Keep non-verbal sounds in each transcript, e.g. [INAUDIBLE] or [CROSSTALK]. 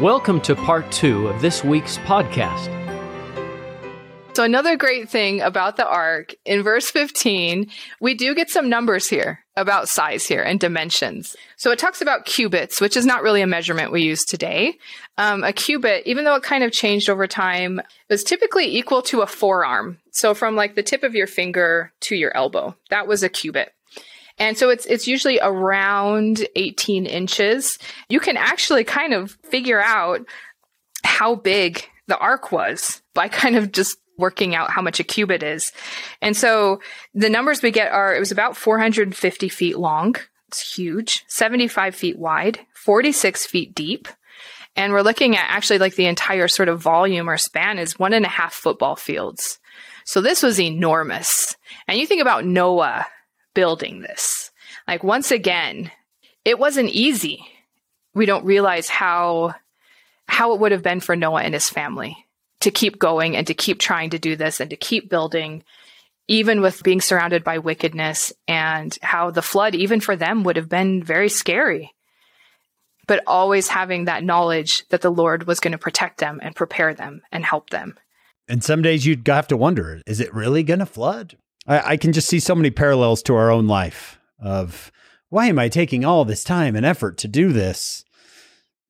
Welcome to part two of this week's podcast. So, another great thing about the ark in verse 15, we do get some numbers here about size here and dimensions. So, it talks about cubits, which is not really a measurement we use today. Um, a cubit, even though it kind of changed over time, was typically equal to a forearm. So, from like the tip of your finger to your elbow, that was a cubit. And so it's it's usually around 18 inches. You can actually kind of figure out how big the ark was by kind of just working out how much a cubit is. And so the numbers we get are it was about 450 feet long. It's huge, 75 feet wide, 46 feet deep. And we're looking at actually like the entire sort of volume or span is one and a half football fields. So this was enormous. And you think about Noah building this. Like once again, it wasn't easy. We don't realize how how it would have been for Noah and his family to keep going and to keep trying to do this and to keep building even with being surrounded by wickedness and how the flood even for them would have been very scary but always having that knowledge that the lord was going to protect them and prepare them and help them and some days you'd have to wonder is it really going to flood I, I can just see so many parallels to our own life of why am I taking all this time and effort to do this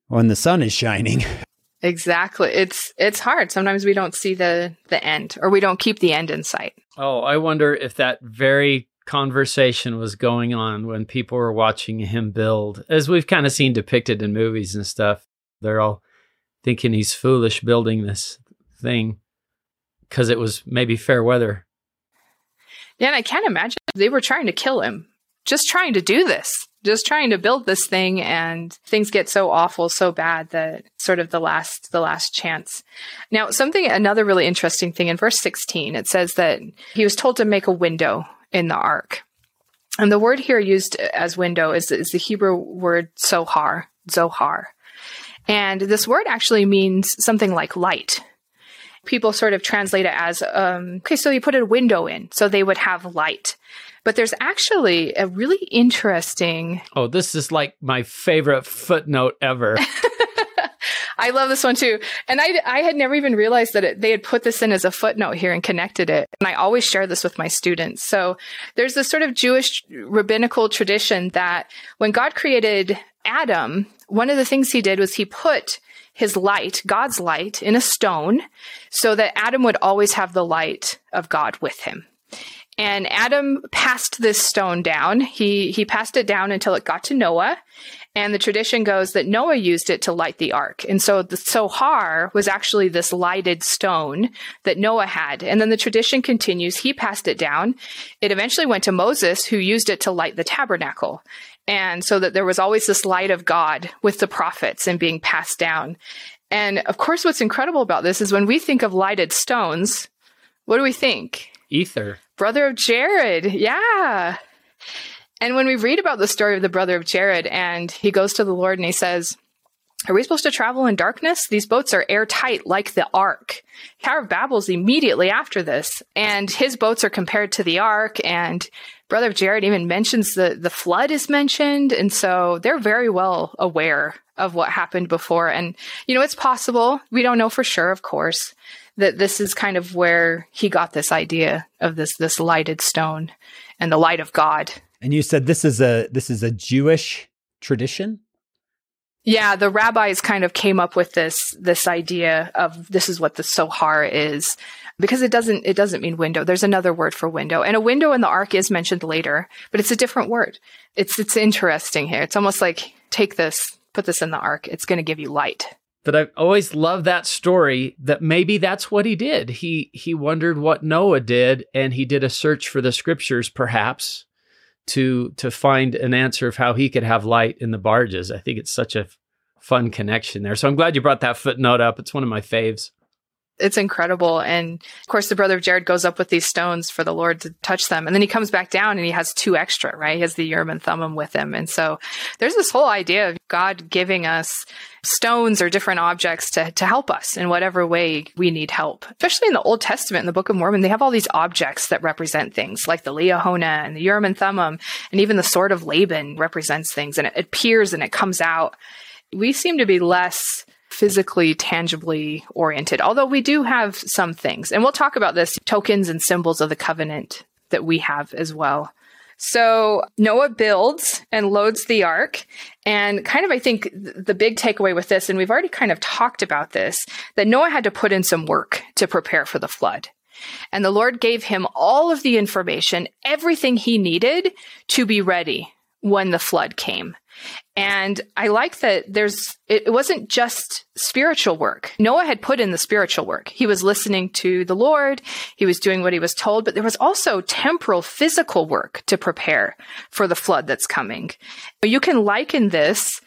when the sun is shining? [LAUGHS] Exactly. It's it's hard. Sometimes we don't see the the end or we don't keep the end in sight. Oh, I wonder if that very conversation was going on when people were watching him build. As we've kind of seen depicted in movies and stuff. They're all thinking he's foolish building this thing because it was maybe fair weather yeah, and I can't imagine they were trying to kill him, just trying to do this, just trying to build this thing, and things get so awful, so bad that sort of the last the last chance. Now, something another really interesting thing in verse 16, it says that he was told to make a window in the ark. And the word here used as window is, is the Hebrew word zohar, zohar. And this word actually means something like light people sort of translate it as, um, okay, so you put a window in, so they would have light. But there's actually a really interesting. Oh, this is like my favorite footnote ever. [LAUGHS] I love this one too. And I, I had never even realized that it, they had put this in as a footnote here and connected it. And I always share this with my students. So there's this sort of Jewish rabbinical tradition that when God created Adam, one of the things he did was he put his light, God's light, in a stone so that Adam would always have the light of God with him. And Adam passed this stone down. He, he passed it down until it got to Noah. And the tradition goes that Noah used it to light the ark. And so the Sohar was actually this lighted stone that Noah had. And then the tradition continues. He passed it down. It eventually went to Moses, who used it to light the tabernacle. And so that there was always this light of God with the prophets and being passed down. And of course, what's incredible about this is when we think of lighted stones, what do we think? Ether. Brother of Jared. Yeah. And when we read about the story of the brother of Jared and he goes to the Lord and he says, are we supposed to travel in darkness? These boats are airtight like the ark. Tower of Babel's immediately after this, and his boats are compared to the ark, and Brother Jared even mentions the, the flood is mentioned. And so they're very well aware of what happened before. And, you know, it's possible. We don't know for sure, of course, that this is kind of where he got this idea of this, this lighted stone and the light of God. And you said this is a, this is a Jewish tradition? Yeah, the rabbis kind of came up with this this idea of this is what the sohar is because it doesn't it doesn't mean window. There's another word for window. And a window in the ark is mentioned later, but it's a different word. It's it's interesting here. It's almost like take this, put this in the ark. It's going to give you light. But I've always loved that story that maybe that's what he did. He he wondered what Noah did and he did a search for the scriptures perhaps to to find an answer of how he could have light in the barges. I think it's such a fun connection there. So I'm glad you brought that footnote up. It's one of my faves it's incredible. And of course, the brother of Jared goes up with these stones for the Lord to touch them. And then he comes back down and he has two extra, right? He has the Urim and Thummim with him. And so there's this whole idea of God giving us stones or different objects to, to help us in whatever way we need help. Especially in the Old Testament, in the Book of Mormon, they have all these objects that represent things like the Liahona and the Urim and Thummim. And even the sword of Laban represents things and it appears and it comes out. We seem to be less physically, tangibly oriented, although we do have some things. And we'll talk about this tokens and symbols of the covenant that we have as well. So Noah builds and loads the ark. And kind of, I think the big takeaway with this, and we've already kind of talked about this, that Noah had to put in some work to prepare for the flood. And the Lord gave him all of the information, everything he needed to be ready when the flood came. And I like that there's, it wasn't just spiritual work. Noah had put in the spiritual work. He was listening to the Lord. He was doing what he was told, but there was also temporal physical work to prepare for the flood that's coming. You can liken this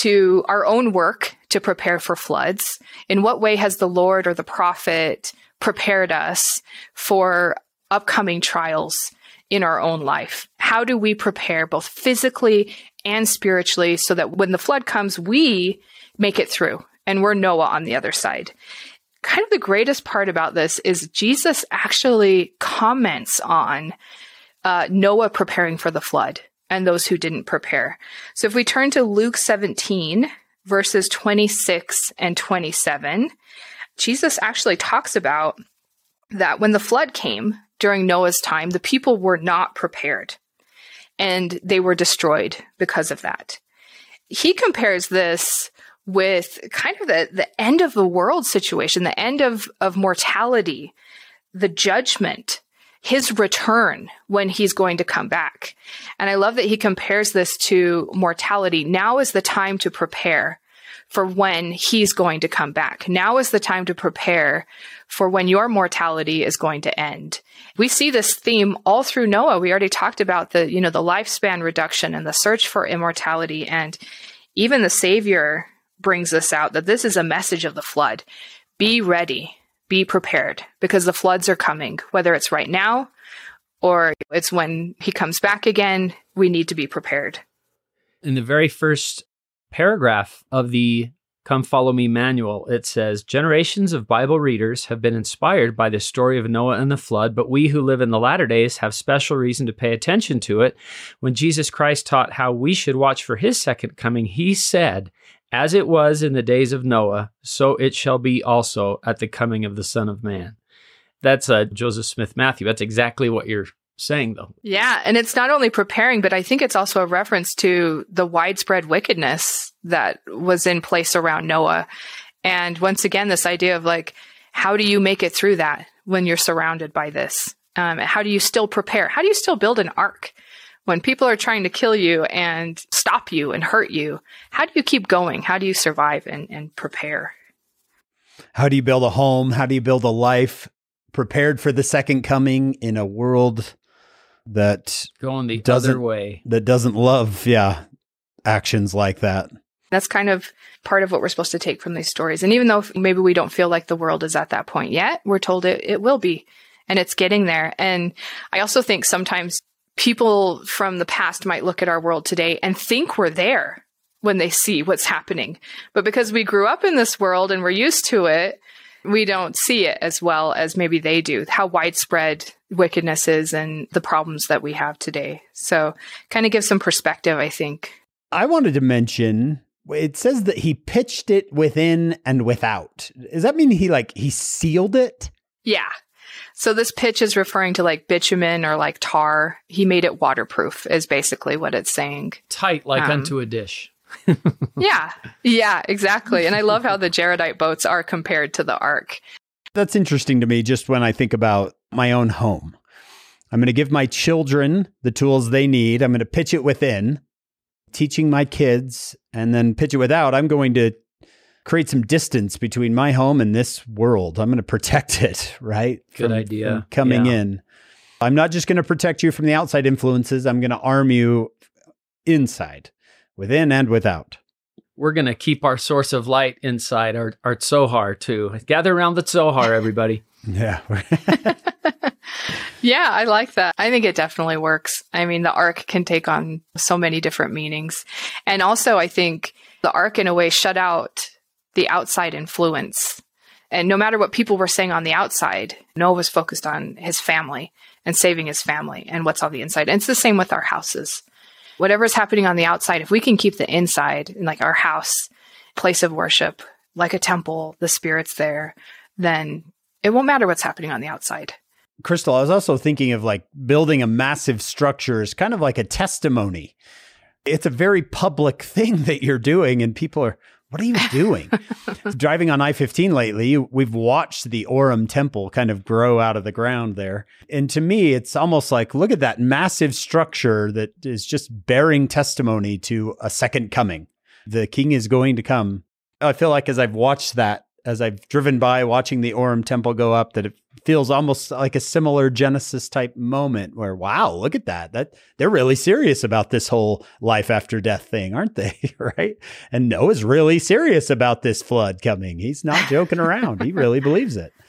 to our own work to prepare for floods. In what way has the Lord or the prophet prepared us for upcoming trials in our own life? How do we prepare both physically and spiritually so that when the flood comes, we make it through and we're Noah on the other side? Kind of the greatest part about this is Jesus actually comments on uh, Noah preparing for the flood and those who didn't prepare. So if we turn to Luke 17, verses 26 and 27, Jesus actually talks about that when the flood came, during Noah's time, the people were not prepared and they were destroyed because of that. He compares this with kind of the, the end of the world situation, the end of, of mortality, the judgment, his return when he's going to come back. And I love that he compares this to mortality. Now is the time to prepare for when he's going to come back. Now is the time to prepare for when your mortality is going to end. We see this theme all through Noah. We already talked about the, you know, the lifespan reduction and the search for immortality. And even the Savior brings this out that this is a message of the flood. Be ready, be prepared because the floods are coming, whether it's right now or it's when he comes back again. We need to be prepared. In the very first paragraph of the Come Follow Me manual, it says Generations of Bible readers have been inspired by the story of Noah and the flood, but we who live in the latter days have special reason to pay attention to it. When Jesus Christ taught how we should watch for his second coming, he said, As it was in the days of Noah, so it shall be also at the coming of the Son of Man. That's uh, Joseph Smith Matthew. That's exactly what you're saying though. Yeah. And it's not only preparing, but I think it's also a reference to the widespread wickedness that was in place around Noah. And once again, this idea of like, how do you make it through that when you're surrounded by this? Um, how do you still prepare? How do you still build an ark when people are trying to kill you and stop you and hurt you? How do you keep going? How do you survive and, and prepare? How do you build a home? How do you build a life prepared for the second coming in a world that going the other way. that doesn't love yeah actions like that. That's kind of part of what we're supposed to take from these stories. And even though maybe we don't feel like the world is at that point yet we're told it, it will be and it's getting there. And i also think sometimes people from the past might look at our world today and think we're there when they see what's happening. But because we grew up in this world and we're used to it we don't see it as well as maybe they do, how widespread wickedness is and the problems that we have today. So, kind of give some perspective, I think. I wanted to mention it says that he pitched it within and without. Does that mean he like he sealed it? Yeah. So this pitch is referring to like bitumen or like tar. He made it waterproof is basically what it's saying. Tight like um, unto a dish. [LAUGHS] yeah. Yeah, exactly. And I love how the Jaredite boats are compared to the ark. That's interesting to me just when I think about my own home. I'm going to give my children the tools they need. I'm going to pitch it within, teaching my kids, and then pitch it without. I'm going to create some distance between my home and this world. I'm going to protect it, right? Good from, idea. From coming yeah. in. I'm not just going to protect you from the outside influences. I'm going to arm you inside, within and without we're going to keep our source of light inside our, our Tzohar too. Gather around the Tzohar, [LAUGHS] everybody. Yeah. [LAUGHS] yeah, I like that. I think it definitely works. I mean, the ark can take on so many different meanings. And also, I think the ark, in a way, shut out the outside influence. And no matter what people were saying on the outside, Noah was focused on his family and saving his family and what's on the inside. And it's the same with our houses whatever's happening on the outside, if we can keep the inside in like our house, place of worship, like a temple, the spirit's there, then it won't matter what's happening on the outside. Crystal, I was also thinking of like building a massive structure is kind of like a testimony. It's a very public [LAUGHS] thing that you're doing, and people are, what are you [LAUGHS] doing? Driving on I 15 lately, we've watched the Orem temple kind of grow out of the ground there. And to me, it's almost like look at that massive structure that is just bearing testimony to a second coming. The king is going to come. I feel like as I've watched that, as I've driven by watching the Orem temple go up, that it feels almost like a similar Genesis type moment where, wow, look at that. That they're really serious about this whole life after death thing, aren't they? [LAUGHS] right. And Noah's really serious about this flood coming. He's not joking around. he really believes it. [LAUGHS]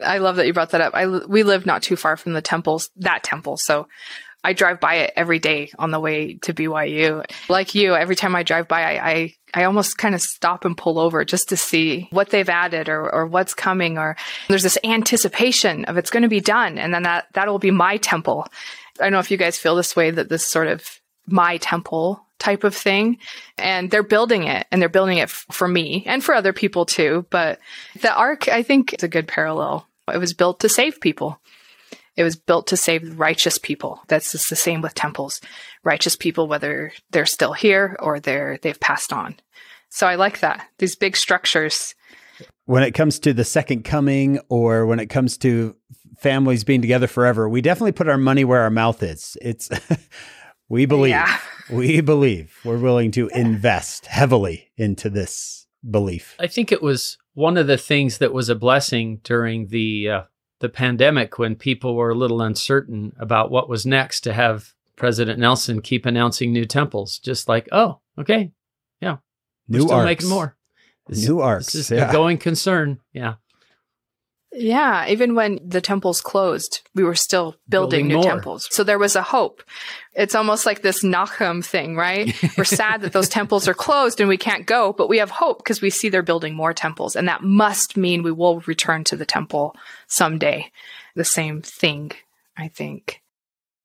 I love that you brought that up. I we live not too far from the temples, that temple. So I drive by it every day on the way to BYU. Like you, every time I drive by, I, I, I almost kind of stop and pull over just to see what they've added or, or what's coming. Or there's this anticipation of it's going to be done. And then that, that will be my temple. I don't know if you guys feel this way that this sort of my temple type of thing. And they're building it and they're building it f- for me and for other people too. But the ark, I think, is a good parallel. It was built to save people. It was built to save righteous people. That's just the same with temples. Righteous people, whether they're still here or they're they've passed on. So I like that. These big structures. When it comes to the second coming or when it comes to families being together forever, we definitely put our money where our mouth is. It's [LAUGHS] we believe. Yeah. We believe. We're willing to invest heavily into this belief. I think it was one of the things that was a blessing during the uh, the pandemic when people were a little uncertain about what was next to have President Nelson keep announcing new temples, just like, oh, okay, yeah, new we're still arks. making more. This, new arks. This is yeah. a going concern. Yeah. Yeah, even when the temples closed, we were still building, building new more. temples. So there was a hope. It's almost like this Nahum thing, right? [LAUGHS] we're sad that those temples are closed and we can't go, but we have hope because we see they're building more temples. And that must mean we will return to the temple someday. The same thing, I think.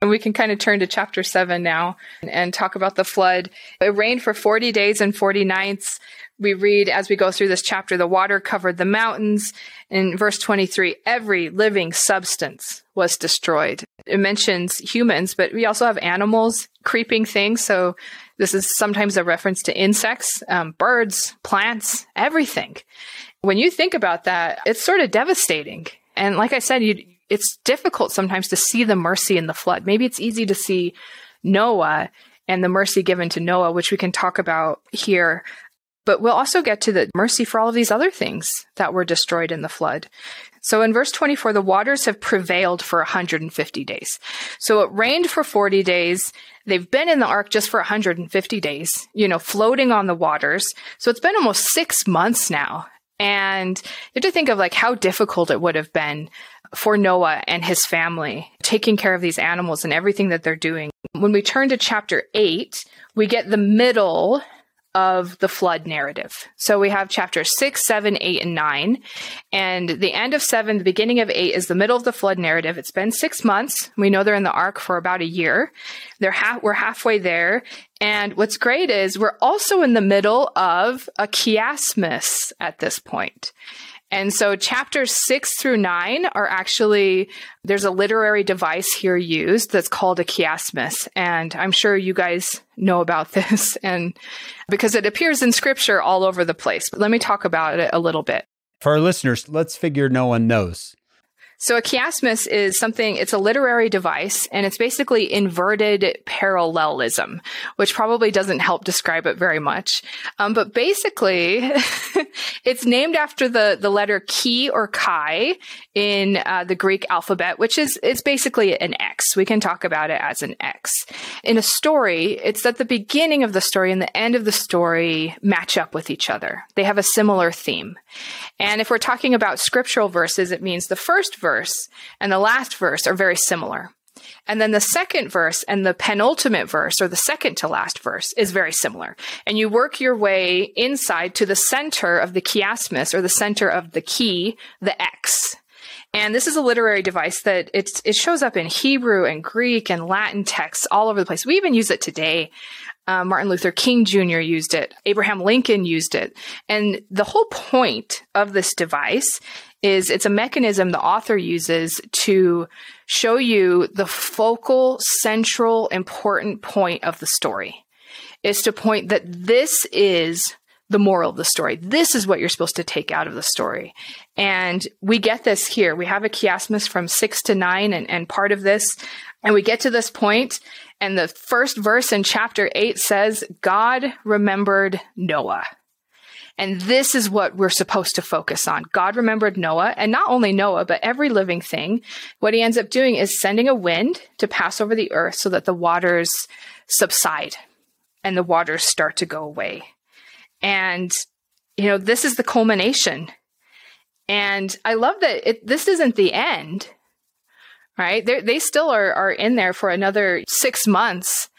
And we can kind of turn to chapter seven now and talk about the flood. It rained for 40 days and 40 nights we read as we go through this chapter, the water covered the mountains. In verse 23, every living substance was destroyed. It mentions humans, but we also have animals, creeping things. So this is sometimes a reference to insects, um, birds, plants, everything. When you think about that, it's sort of devastating. And like I said, you, it's difficult sometimes to see the mercy in the flood. Maybe it's easy to see Noah and the mercy given to Noah, which we can talk about here. But we'll also get to the mercy for all of these other things that were destroyed in the flood. So in verse 24, the waters have prevailed for 150 days. So it rained for 40 days. They've been in the ark just for 150 days, you know, floating on the waters. So it's been almost six months now. And you have to think of like how difficult it would have been for Noah and his family taking care of these animals and everything that they're doing. When we turn to chapter eight, we get the middle of the flood narrative. So we have chapters six, seven, eight, and nine. And the end of seven, the beginning of eight is the middle of the flood narrative. It's been six months. We know they're in the ark for about a year. They're we're halfway there. And what's great is we're also in the middle of a chiasmus at this point. And so chapters six through nine are actually, there's a literary device here used that's called a chiasmus. And I'm sure you guys know about [LAUGHS] this and because it appears in scripture all over the place. But let me talk about it a little bit. For our listeners, let's figure no one knows. So a chiasmus is something, it's a literary device and it's basically inverted parallelism, which probably doesn't help describe it very much. Um, but basically, [LAUGHS] it's named after the, the letter chi or chi in uh, the Greek alphabet, which is, it's basically an X. We can talk about it as an X. In a story, it's that the beginning of the story and the end of the story match up with each other. They have a similar theme. And if we're talking about scriptural verses, it means the first verse and the last verse are very similar. And then the second verse and the penultimate verse, or the second to last verse, is very similar. And you work your way inside to the center of the chiasmus, or the center of the key, the X. And this is a literary device that it's, it shows up in Hebrew and Greek and Latin texts all over the place. We even use it today Uh, Martin Luther King Jr. used it. Abraham Lincoln used it. And the whole point of this device is it's a mechanism the author uses to show you the focal, central, important point of the story. Is to point that this is the moral of the story. This is what you're supposed to take out of the story. And we get this here. We have a chiasmus from six to nine and, and part of this. And we get to this point, and the first verse in chapter eight says, God remembered Noah. And this is what we're supposed to focus on. God remembered Noah, and not only Noah, but every living thing. What he ends up doing is sending a wind to pass over the earth so that the waters subside and the waters start to go away. And, you know, this is the culmination. And I love that it, this isn't the end, right? They're, they still are, are in there for another six months.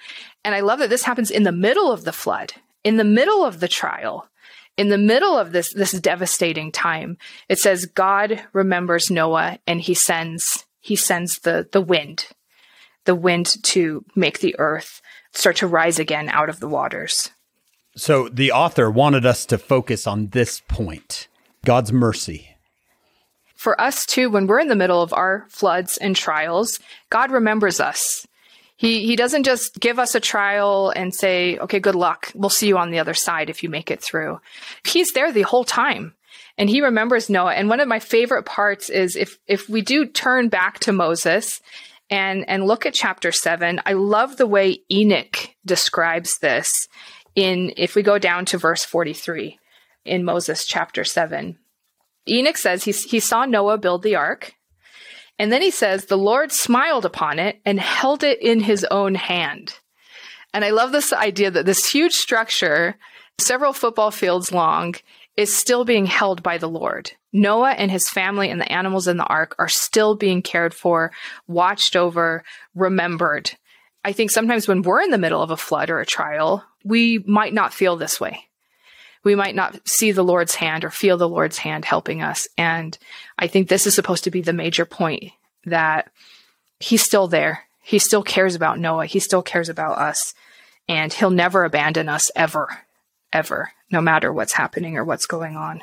And I love that this happens in the middle of the flood, in the middle of the trial, in the middle of this, this devastating time. It says God remembers Noah and he sends, he sends the, the wind, the wind to make the earth start to rise again out of the waters. So the author wanted us to focus on this point God's mercy. For us too, when we're in the middle of our floods and trials, God remembers us. He, he doesn't just give us a trial and say, okay, good luck. We'll see you on the other side if you make it through. He's there the whole time and he remembers Noah. And one of my favorite parts is if, if we do turn back to Moses and, and look at chapter seven, I love the way Enoch describes this in if we go down to verse 43 in Moses chapter 7. Enoch says he, he saw Noah build the ark. And then he says, the Lord smiled upon it and held it in his own hand. And I love this idea that this huge structure, several football fields long, is still being held by the Lord. Noah and his family and the animals in the ark are still being cared for, watched over, remembered. I think sometimes when we're in the middle of a flood or a trial, we might not feel this way. We might not see the Lord's hand or feel the Lord's hand helping us. And I think this is supposed to be the major point that he's still there. He still cares about Noah. He still cares about us. And he'll never abandon us ever, ever, no matter what's happening or what's going on.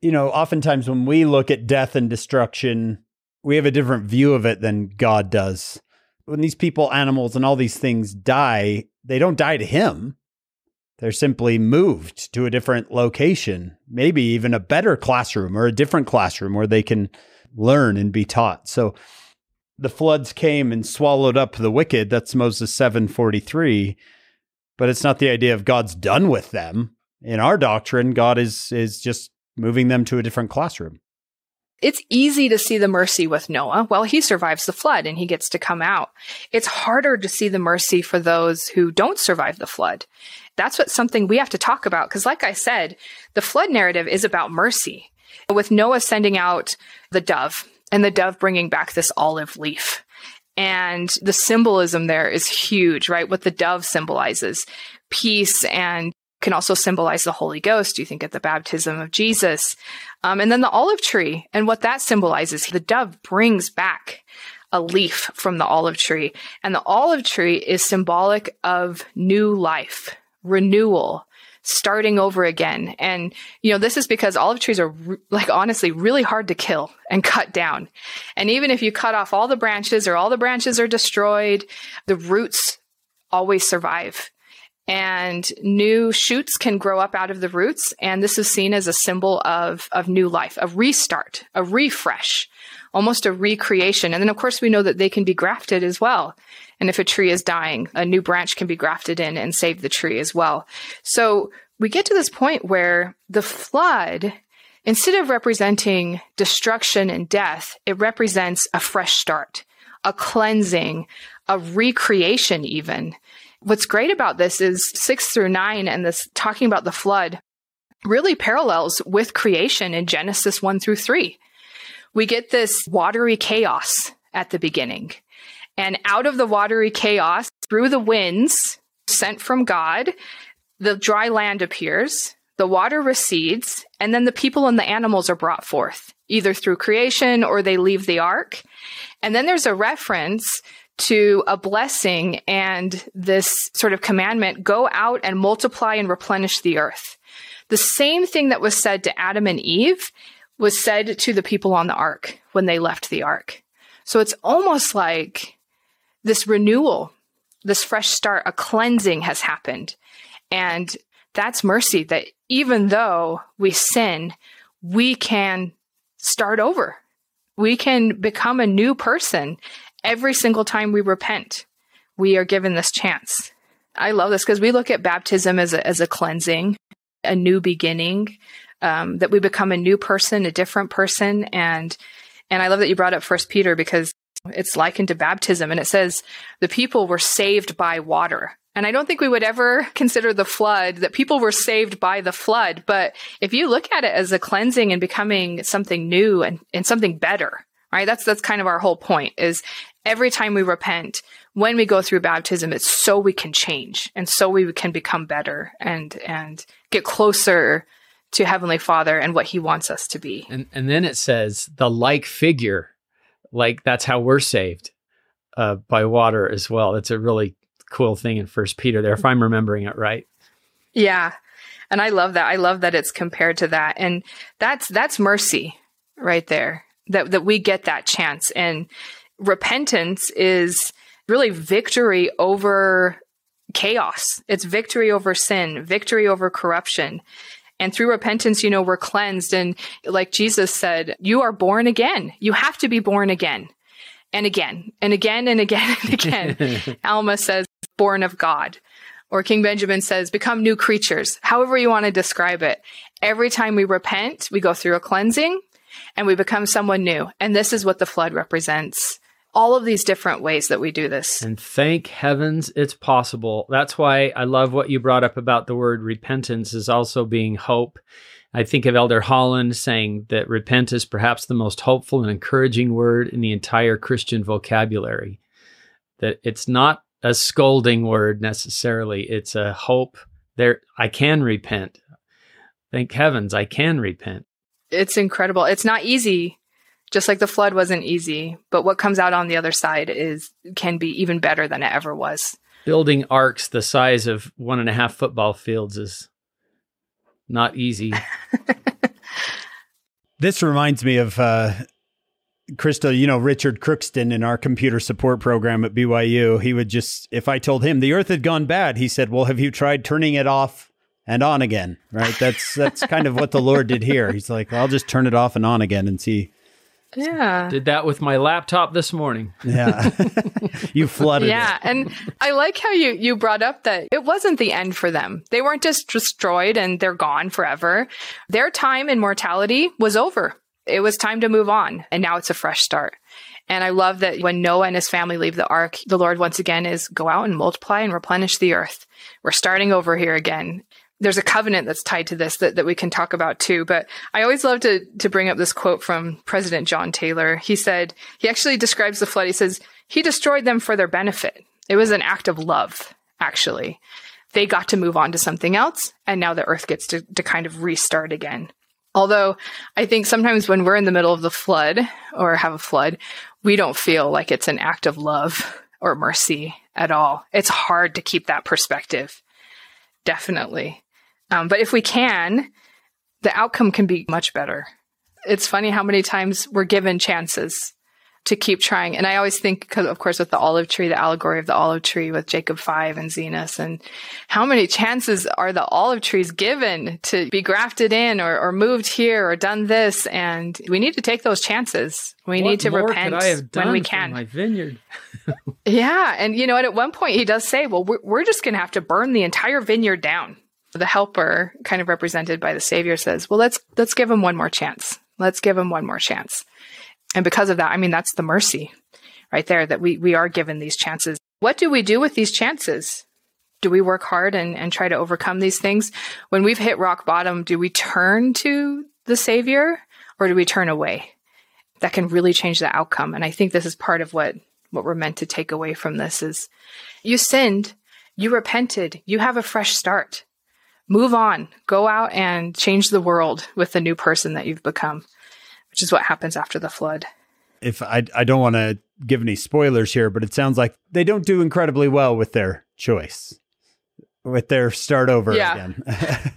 You know, oftentimes when we look at death and destruction, we have a different view of it than God does. When these people, animals, and all these things die, they don't die to him. They're simply moved to a different location, maybe even a better classroom or a different classroom where they can learn and be taught. So the floods came and swallowed up the wicked. That's Moses 743. But it's not the idea of God's done with them. In our doctrine, God is is just moving them to a different classroom. It's easy to see the mercy with Noah. Well, he survives the flood and he gets to come out. It's harder to see the mercy for those who don't survive the flood. That's what something we have to talk about. Cause like I said, the flood narrative is about mercy with Noah sending out the dove and the dove bringing back this olive leaf. And the symbolism there is huge, right? What the dove symbolizes peace and can also symbolize the Holy Ghost. You think of the baptism of Jesus. Um, and then the olive tree and what that symbolizes. The dove brings back a leaf from the olive tree. And the olive tree is symbolic of new life, renewal, starting over again. And, you know, this is because olive trees are re- like honestly really hard to kill and cut down. And even if you cut off all the branches or all the branches are destroyed, the roots always survive and new shoots can grow up out of the roots. And this is seen as a symbol of, of new life, a restart, a refresh, almost a recreation. And then, of course, we know that they can be grafted as well. And if a tree is dying, a new branch can be grafted in and save the tree as well. So we get to this point where the flood, instead of representing destruction and death, it represents a fresh start, a cleansing, a recreation even What's great about this is six through nine and this talking about the flood really parallels with creation in Genesis one through three. We get this watery chaos at the beginning. And out of the watery chaos, through the winds sent from God, the dry land appears, the water recedes, and then the people and the animals are brought forth, either through creation or they leave the ark. And then there's a reference to a blessing and this sort of commandment go out and multiply and replenish the earth. The same thing that was said to Adam and Eve was said to the people on the ark when they left the ark. So it's almost like this renewal, this fresh start, a cleansing has happened. And that's mercy that even though we sin, we can start over. We can become a new person every single time we repent. We are given this chance. I love this because we look at baptism as a, as a cleansing, a new beginning, um, that we become a new person, a different person. And, and I love that you brought up first Peter because it's likened to baptism and it says the people were saved by water. And I don't think we would ever consider the flood that people were saved by the flood. But if you look at it as a cleansing and becoming something new and, and something better, right? That's, that's kind of our whole point is every time we repent, when we go through baptism, it's so we can change and so we can become better and, and get closer to Heavenly Father and what He wants us to be. And and then it says the like figure, like that's how we're saved uh, by water as well. It's a really cool thing in First Peter there, if I'm remembering it right. Yeah, and I love that. I love that it's compared to that, and that's that's mercy right there. That that we get that chance, and repentance is really victory over chaos. It's victory over sin, victory over corruption. And through repentance, you know, we're cleansed. And like Jesus said, you are born again. You have to be born again and again and again and again [LAUGHS] and again. [LAUGHS] Alma says, born of God. Or King Benjamin says, become new creatures. However you want to describe it. Every time we repent, we go through a cleansing and we become someone new. And this is what the flood represents all of these different ways that we do this. And thank heavens it's possible. That's why I love what you brought up about the word repentance is also being hope. I think of Elder Holland saying that repent is perhaps the most hopeful and encouraging word in the entire Christian vocabulary. That it's not a scolding word necessarily, it's a hope there I can repent. Thank heavens I can repent. It's incredible. It's not easy just like the flood wasn't easy, but what comes out on the other side is can be even better than it ever was. Building arks the size of one and a half football fields is not easy. [LAUGHS] this reminds me of uh, Crystal, you know, Richard Crookston in our computer support program at BYU. He would just, if I told him the earth had gone bad, he said, Well, have you tried turning it off and on again? Right. That's that's kind of what the Lord did here. He's like, well, I'll just turn it off and on again and see yeah. Did that with my laptop this morning. Yeah. [LAUGHS] you flooded yeah. It. And I like how you, you brought up that it wasn't the end for them. They weren't just destroyed and they're gone forever. Their time in mortality was over. It was time to move on. And now it's a fresh start. And I love that when Noah and his family leave the ark, the Lord once again is go out and multiply and replenish the earth. We're starting over here again there's a covenant that's tied to this that, that we can talk about too. But I always love to, to bring up this quote from President John Taylor. He said, he actually describes the flood. He says, he destroyed them for their benefit. It was an act of love, actually. They got to move on to something else. And now the earth gets to, to kind of restart again. Although I think sometimes when we're in the middle of the flood or have a flood, we don't feel like it's an act of love or mercy at all. It's hard to keep that perspective. Definitely. Um, but if we can, the outcome can be much better. It's funny how many times we're given chances to keep trying. And I always think, cause of course, with the olive tree, the allegory of the olive tree with Jacob 5 and Zenos, and how many chances are the olive trees given to be grafted in or, or moved here or done this? And we need to take those chances. We what need to repent when we can. my vineyard. [LAUGHS] yeah. And you know, and at one point he does say, well, we're, we're just going to have to burn the entire vineyard down the helper, kind of represented by the Savior, says, "Well, let's let's give him one more chance. Let's give him one more chance." And because of that, I mean, that's the mercy right there that we we are given these chances. What do we do with these chances? Do we work hard and, and try to overcome these things? When we've hit rock bottom, do we turn to the Savior or do we turn away? That can really change the outcome. And I think this is part of what what we're meant to take away from this is you sinned, you repented, you have a fresh start move on, go out and change the world with the new person that you've become, which is what happens after the flood. If I, I don't want to give any spoilers here, but it sounds like they don't do incredibly well with their choice, with their start over Yeah. again. [LAUGHS]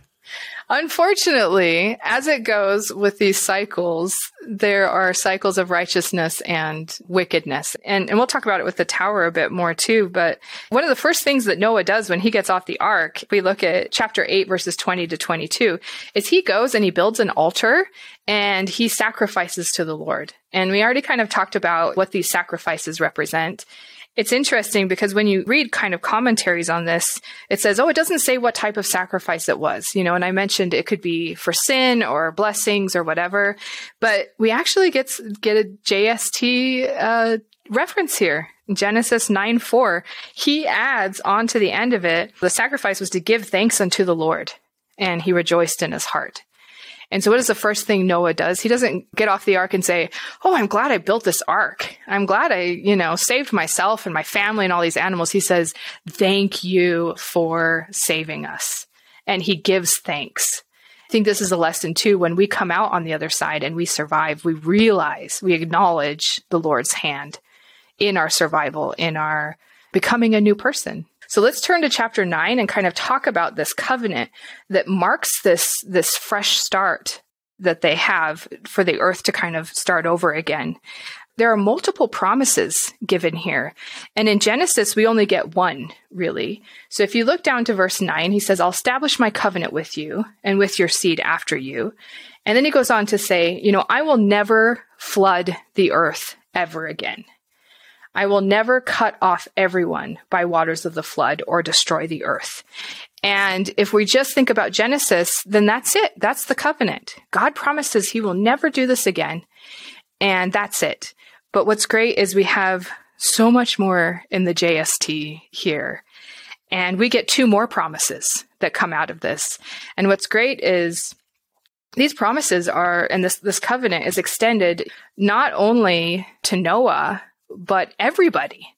Unfortunately, as it goes with these cycles, there are cycles of righteousness and wickedness. And, and we'll talk about it with the tower a bit more too. But one of the first things that Noah does when he gets off the ark, we look at chapter 8, verses 20 to 22, is he goes and he builds an altar and he sacrifices to the Lord. And we already kind of talked about what these sacrifices represent. It's interesting because when you read kind of commentaries on this, it says, oh, it doesn't say what type of sacrifice it was, you know, and I mentioned it could be for sin or blessings or whatever, but we actually get, get a JST, uh, reference here. Genesis 9 4, he adds on to the end of it, the sacrifice was to give thanks unto the Lord, and he rejoiced in his heart. And so what is the first thing Noah does? He doesn't get off the ark and say, Oh, I'm glad I built this ark. I'm glad I, you know, saved myself and my family and all these animals. He says, thank you for saving us. And he gives thanks. I think this is a lesson too. When we come out on the other side and we survive, we realize, we acknowledge the Lord's hand in our survival, in our becoming a new person. So let's turn to chapter nine and kind of talk about this covenant that marks this, this fresh start that they have for the earth to kind of start over again. There are multiple promises given here. And in Genesis, we only get one, really. So if you look down to verse 9, he says, I'll establish my covenant with you and with your seed after you. And then he goes on to say, you know, I will never flood the earth ever again. I will never cut off everyone by waters of the flood or destroy the earth. And if we just think about Genesis, then that's it. That's the covenant. God promises he will never do this again. And that's it. But what's great is we have so much more in the JST here. And we get two more promises that come out of this. And what's great is these promises are, and this, this covenant is extended not only to Noah, but everybody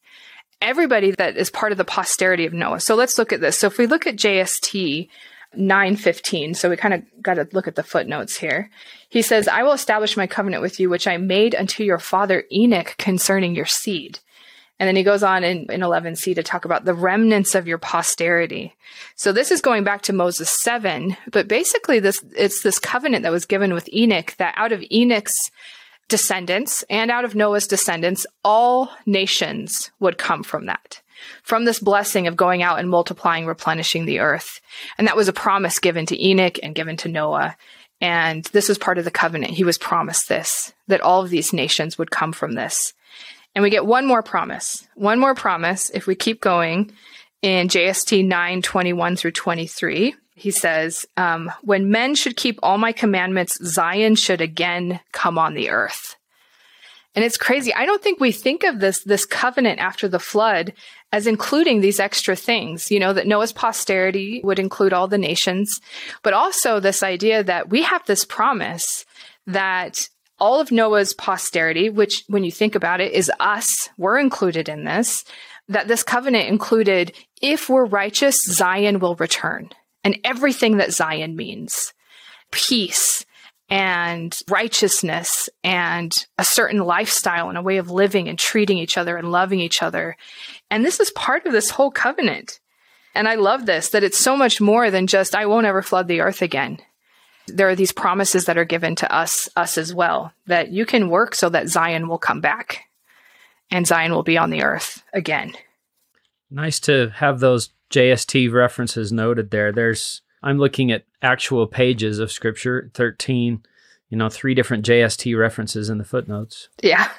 everybody that is part of the posterity of Noah. So let's look at this. So if we look at JST 915, so we kind of got to look at the footnotes here. He says, I will establish my covenant with you, which I made unto your father Enoch concerning your seed. And then he goes on in, in 11c to talk about the remnants of your posterity. So this is going back to Moses 7, but basically this, it's this covenant that was given with Enoch that out of Enoch's descendants and out of Noah's descendants, all nations would come from that. From this blessing of going out and multiplying, replenishing the earth. And that was a promise given to Enoch and given to Noah. And this was part of the covenant. He was promised this, that all of these nations would come from this. And we get one more promise. One more promise if we keep going in JST 9 21 through 23 he says, um, when men should keep all my commandments, Zion should again come on the earth. And it's crazy. I don't think we think of this, this covenant after the flood as including these extra things, you know, that Noah's posterity would include all the nations, but also this idea that we have this promise that all of Noah's posterity, which when you think about it is us, we're included in this, that this covenant included, if we're righteous, Zion will return and everything that Zion means peace and righteousness and a certain lifestyle and a way of living and treating each other and loving each other. And this is part of this whole covenant. And I love this that it's so much more than just, I won't ever flood the earth again. There are these promises that are given to us, us as well, that you can work so that Zion will come back and Zion will be on the earth again. Nice to have those JST references noted there. There's I'm looking at actual pages of scripture, 13, you know, three different JST references in the footnotes. Yeah.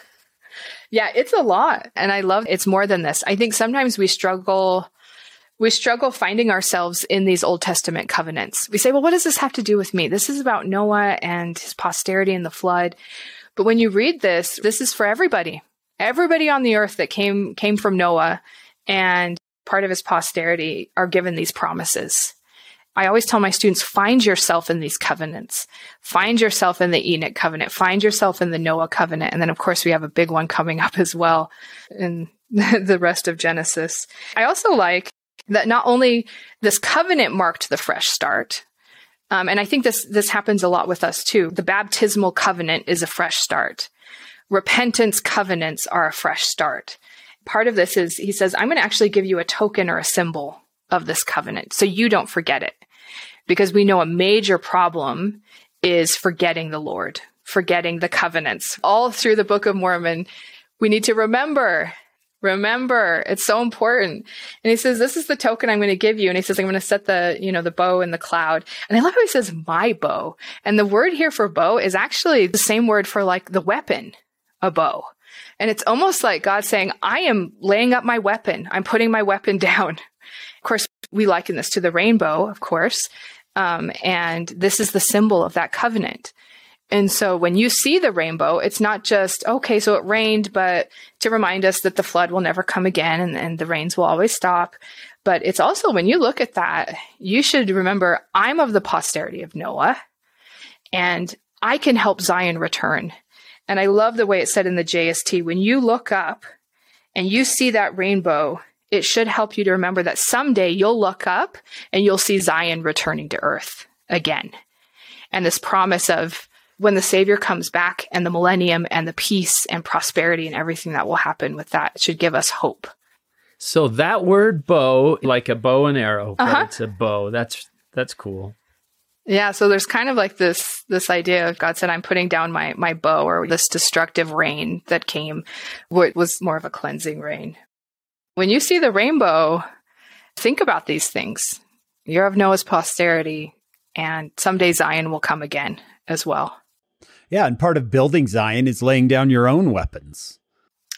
Yeah, it's a lot. And I love it's more than this. I think sometimes we struggle we struggle finding ourselves in these Old Testament covenants. We say, well, what does this have to do with me? This is about Noah and his posterity and the flood. But when you read this, this is for everybody. Everybody on the earth that came came from Noah and part of his posterity are given these promises. I always tell my students, find yourself in these covenants. Find yourself in the Enoch covenant. Find yourself in the Noah covenant. And then, of course, we have a big one coming up as well in [LAUGHS] the rest of Genesis. I also like that not only this covenant marked the fresh start, um, and I think this, this happens a lot with us too. The baptismal covenant is a fresh start. repentance covenants are a fresh start. Part of this is he says, I'm going to actually give you a token or a symbol of this covenant so you don't forget it. Because we know a major problem is forgetting the Lord, forgetting the covenants. All through the Book of Mormon, we need to remember Remember, it's so important. And he says, this is the token I'm going to give you. And he says, I'm going to set the, you know, the bow in the cloud. And I love how he says my bow. And the word here for bow is actually the same word for like the weapon, a bow. And it's almost like God saying, I am laying up my weapon. I'm putting my weapon [LAUGHS] down. Of course, we liken this to the rainbow, of course. Um, and this is the symbol of that covenant. And so when you see the rainbow, it's not just, okay, so it rained, but to remind us that the flood will never come again and, and the rains will always stop. But it's also when you look at that, you should remember I'm of the posterity of Noah and I can help Zion return. And I love the way it said in the JST when you look up and you see that rainbow, it should help you to remember that someday you'll look up and you'll see Zion returning to earth again. And this promise of when the Savior comes back and the millennium and the peace and prosperity and everything that will happen with that should give us hope. So that word bow, like a bow and arrow, uh-huh. it's a bow. That's that's cool. Yeah, so there's kind of like this this idea of God said, "I'm putting down my my bow," or this destructive rain that came, what was more of a cleansing rain. When you see the rainbow, think about these things. You're of Noah's posterity, and someday Zion will come again as well. Yeah, and part of building Zion is laying down your own weapons.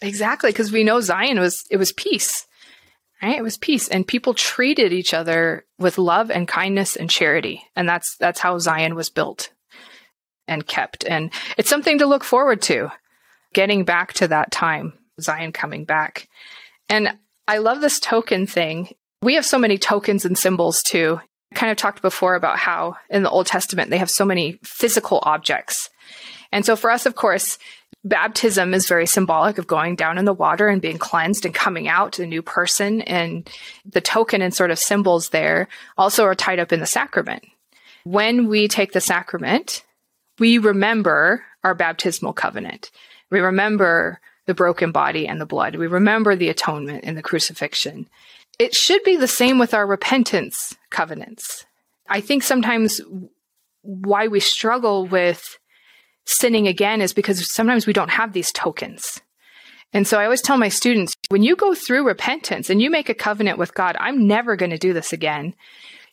Exactly, because we know Zion was it was peace. Right? It was peace and people treated each other with love and kindness and charity. And that's that's how Zion was built and kept. And it's something to look forward to. Getting back to that time, Zion coming back. And I love this token thing. We have so many tokens and symbols too. I kind of talked before about how in the Old Testament they have so many physical objects and so for us, of course, baptism is very symbolic of going down in the water and being cleansed and coming out a new person. And the token and sort of symbols there also are tied up in the sacrament. When we take the sacrament, we remember our baptismal covenant. We remember the broken body and the blood. We remember the atonement and the crucifixion. It should be the same with our repentance covenants. I think sometimes why we struggle with sinning again is because sometimes we don't have these tokens. And so I always tell my students, when you go through repentance and you make a covenant with God, I'm never going to do this again.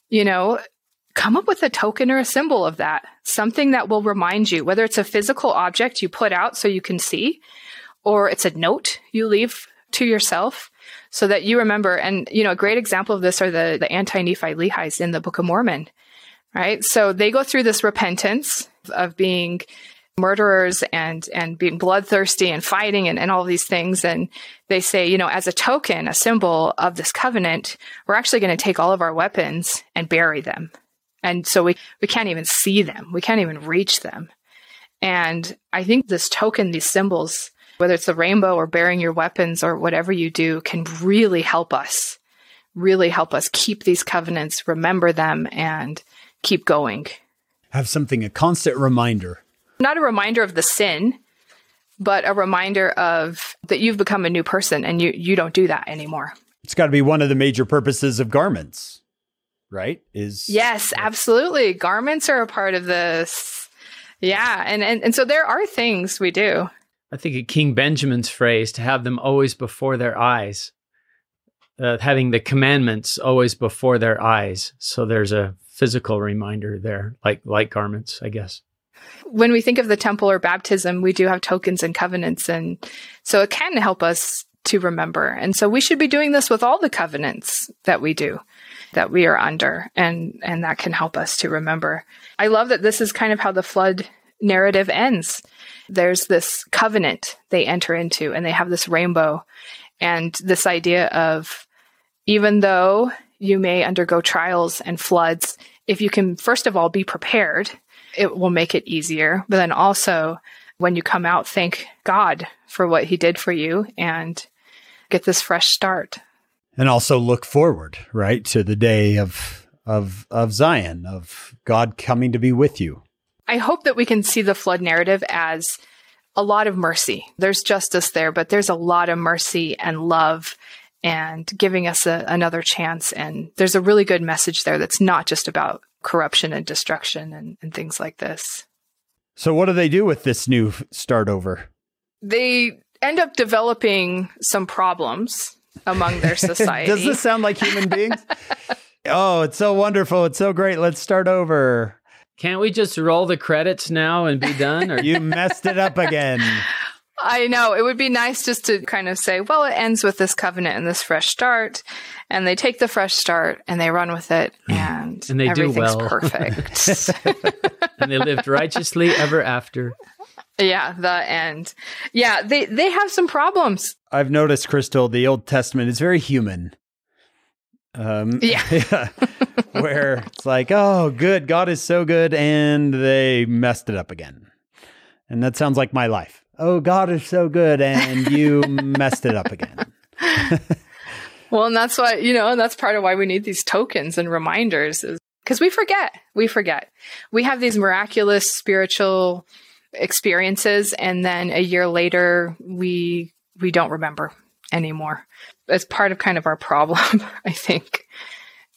You know, come up with a token or a symbol of that, something that will remind you, whether it's a physical object you put out so you can see, or it's a note you leave to yourself so that you remember. And, you know, a great example of this are the, the Anti-Nephi-Lehies in the Book of Mormon, right? So they go through this repentance of being murderers and and being bloodthirsty and fighting and, and all these things. And they say you know as a token a symbol of this covenant we're actually going to take all of our weapons and bury them. And so we we can't even see them. We can't even reach them. And i think this token these symbols whether it's the rainbow or burying your weapons or whatever you do can really help us really help us keep these covenants remember them and keep going. Have something a constant reminder not a reminder of the sin, but a reminder of that you've become a new person and you you don't do that anymore. It's got to be one of the major purposes of garments, right? Is Yes, absolutely. Garments are a part of this. Yeah, and and, and so there are things we do. I think of King Benjamin's phrase to have them always before their eyes. Uh, having the commandments always before their eyes. So there's a physical reminder there, like like garments, I guess when we think of the temple or baptism, we do have tokens and covenants. And so it can help us to remember. And so we should be doing this with all the covenants that we do, that we are under. And, and that can help us to remember. I love that this is kind of how the flood narrative ends. There's this covenant they enter into and they have this rainbow and this idea of even though you may undergo trials and floods, if you can, first of all, be prepared it will make it easier. But then also, when you come out, thank God for what He did for you and get this fresh start. And also look forward, right, to the day of of of Zion, of God coming to be with you. I hope that we can see the flood narrative as a lot of mercy. There's justice there, but there's a lot of mercy and love and giving us a, another chance. And there's a really good message there that's not just about corruption and destruction and, and things like this. So, what do they do with this new start over? They end up developing some problems among their [LAUGHS] society. Does this sound like human [LAUGHS] beings? oh, it's so wonderful. It's so great. Let's start over. Can't we just roll the credits now and be done? Or you messed it up again. [LAUGHS] I know. It would be nice just to kind of say, well, it ends with this covenant and this fresh start. And they take the fresh start and they run with it and, and they do well. perfect. [LAUGHS] [LAUGHS] and they lived righteously ever after. yeah, the end. Yeah, they, they have some problems. I've noticed, Crystal, the Old Testament is very human. Um, [LAUGHS] Yeah. yeah. Where it's like, oh, good. God is so good. And they messed it up again. And that sounds like my life. Oh, God is so good. And you [LAUGHS] messed it up again. [LAUGHS] Well, and that's why, you know, and that's part of why we need these tokens and reminders is because we forget. We forget. We have these miraculous spiritual experiences and then a year later we we don't remember anymore. It's part of kind of our problem, [LAUGHS] I think,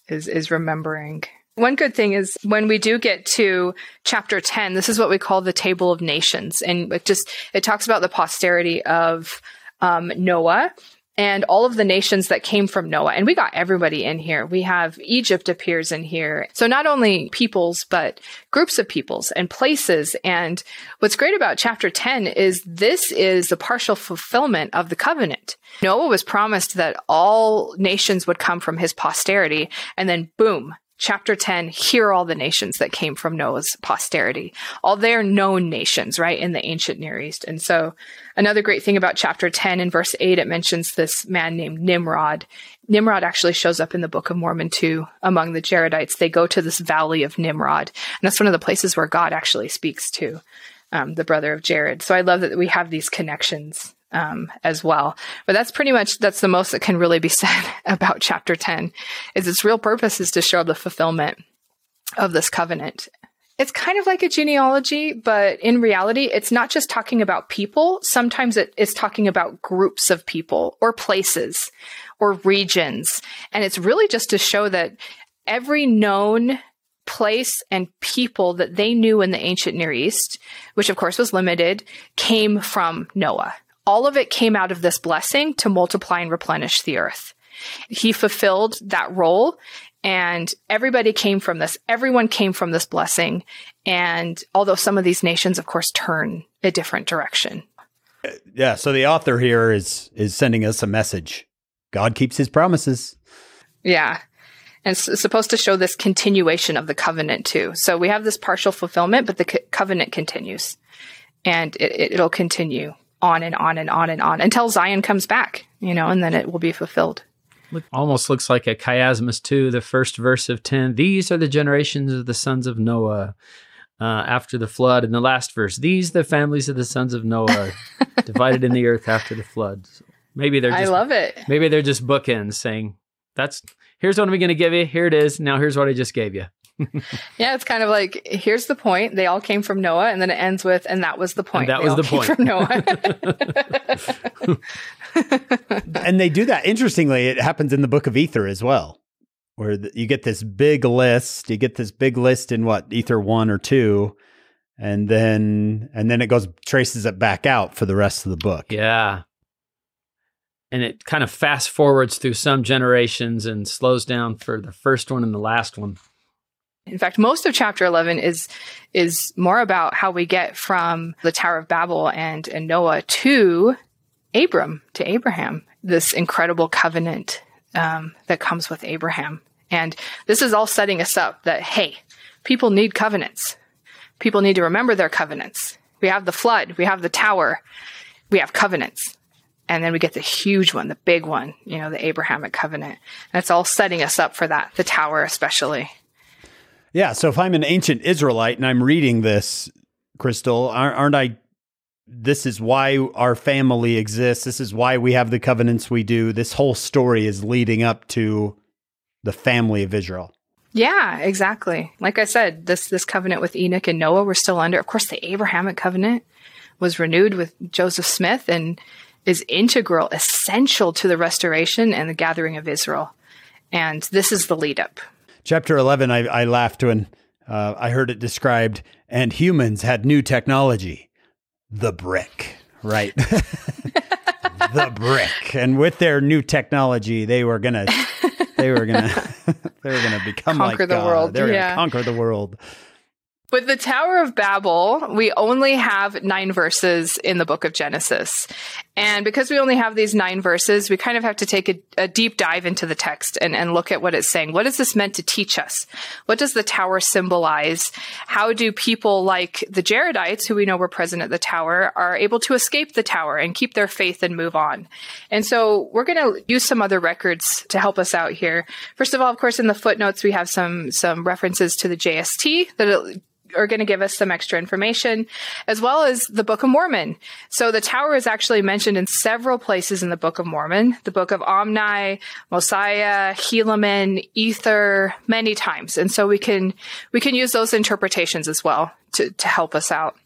is is remembering. One good thing is when we do get to chapter 10, this is what we call the table of nations. And it just, it talks about the posterity of um, Noah and all of the nations that came from Noah. And we got everybody in here. We have Egypt appears in here. So not only peoples, but groups of peoples and places. And what's great about chapter 10 is this is the partial fulfillment of the covenant. Noah was promised that all nations would come from his posterity. And then boom, chapter 10, here are all the nations that came from Noah's posterity. All their known nations, right, in the ancient Near East. And so another great thing about chapter 10 in verse 8, it mentions this man named Nimrod. Nimrod actually shows up in the Book of Mormon too among the Jaredites. They go to this valley of Nimrod. And that's one of the places where God actually speaks to um, the brother of Jared. So I love that we have these connections um, as well. But that's pretty much that's the most that can really be [LAUGHS] said about chapter 10 is its real purpose is to show the fulfillment of this covenant. It's kind of like a genealogy, but in reality, it's not just talking about people. Sometimes it is talking about groups of people or places or regions. And it's really just to show that every known place and people that they knew in the ancient Near East, which of course was limited, came from Noah all of it came out of this blessing to multiply and replenish the earth. He fulfilled that role and everybody came from this. Everyone came from this blessing. And although some of these nations, of course, turn a different direction. Yeah. So the author here is is sending us a message. God keeps his promises. Yeah. And it's supposed to show this continuation of the covenant too. So we have this partial fulfillment, but the co- covenant continues and it, it'll continue on and on and on and on until Zion comes back, you know, and then it will be fulfilled. Look, almost looks like a chiasmus too. The first verse of ten. These are the generations of the sons of Noah uh, after the flood, and the last verse. These the families of the sons of Noah [LAUGHS] divided in the earth after the flood. So maybe they're. Just, I love it. Maybe they're just bookends saying, "That's here's what I'm going to give you. Here it is. Now here's what I just gave you." [LAUGHS] yeah, it's kind of like here's the point. They all came from Noah, and then it ends with, and that was the point. And that they was the point from Noah. [LAUGHS] [LAUGHS] and they do that. Interestingly, it happens in the Book of Ether as well, where the, you get this big list. You get this big list in what Ether one or two, and then and then it goes traces it back out for the rest of the book. Yeah. And it kind of fast forwards through some generations and slows down for the first one and the last one. In fact, most of chapter 11 is is more about how we get from the Tower of Babel and, and Noah to Abram, to Abraham, this incredible covenant um, that comes with Abraham. And this is all setting us up that, hey, people need covenants. People need to remember their covenants. We have the flood, we have the tower, we have covenants. And then we get the huge one, the big one, you know, the Abrahamic covenant. And it's all setting us up for that, the tower especially. Yeah. So if I'm an ancient Israelite and I'm reading this, Crystal, aren't I? This is why our family exists. This is why we have the covenants we do. This whole story is leading up to the family of Israel. Yeah, exactly. Like I said, this this covenant with Enoch and Noah we're still under. Of course, the Abrahamic covenant was renewed with Joseph Smith and is integral, essential to the restoration and the gathering of Israel. And this is the lead up. Chapter 11, I, I laughed when uh, I heard it described, and humans had new technology the brick, right? [LAUGHS] the brick. And with their new technology, they were going to. They were gonna, [LAUGHS] they were gonna become conquer like the God. world. They were yeah. gonna conquer the world. With the Tower of Babel, we only have nine verses in the book of Genesis. And because we only have these nine verses, we kind of have to take a, a, deep dive into the text and, and look at what it's saying. What is this meant to teach us? What does the tower symbolize? How do people like the Jaredites, who we know were present at the tower, are able to escape the tower and keep their faith and move on? And so we're going to use some other records to help us out here. First of all, of course, in the footnotes, we have some, some references to the JST that it, are going to give us some extra information, as well as the Book of Mormon. So the tower is actually mentioned in several places in the Book of Mormon, the Book of Omni, Mosiah, Helaman, Ether, many times. And so we can, we can use those interpretations as well to, to help us out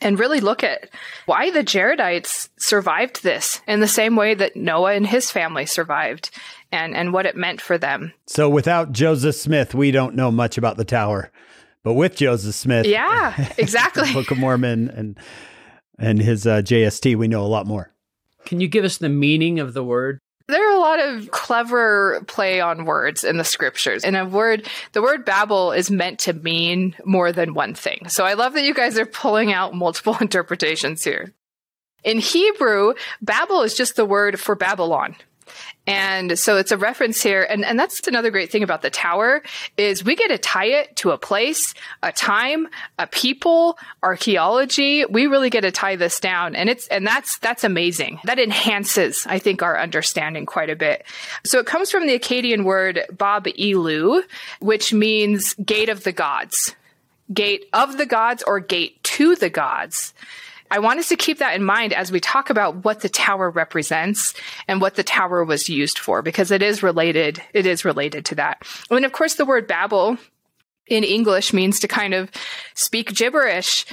and really look at why the Jaredites survived this in the same way that Noah and his family survived and, and what it meant for them. So without Joseph Smith, we don't know much about the tower. But with Joseph Smith, yeah, [LAUGHS] exactly, Book of Mormon and and his uh, JST, we know a lot more. Can you give us the meaning of the word? There are a lot of clever play on words in the scriptures. And a word, the word Babel is meant to mean more than one thing. So I love that you guys are pulling out multiple [LAUGHS] interpretations here. In Hebrew, Babel is just the word for Babylon. And so it's a reference here. And, and that's another great thing about the tower is we get to tie it to a place, a time, a people, archaeology. We really get to tie this down. And it's, and that's, that's amazing. That enhances, I think, our understanding quite a bit. So it comes from the Akkadian word Bab Elu, which means gate of the gods, gate of the gods or gate to the gods. I want us to keep that in mind as we talk about what the tower represents and what the tower was used for, because it is related. It is related to that. And of course, the word Babel in English means to kind of speak gibberish,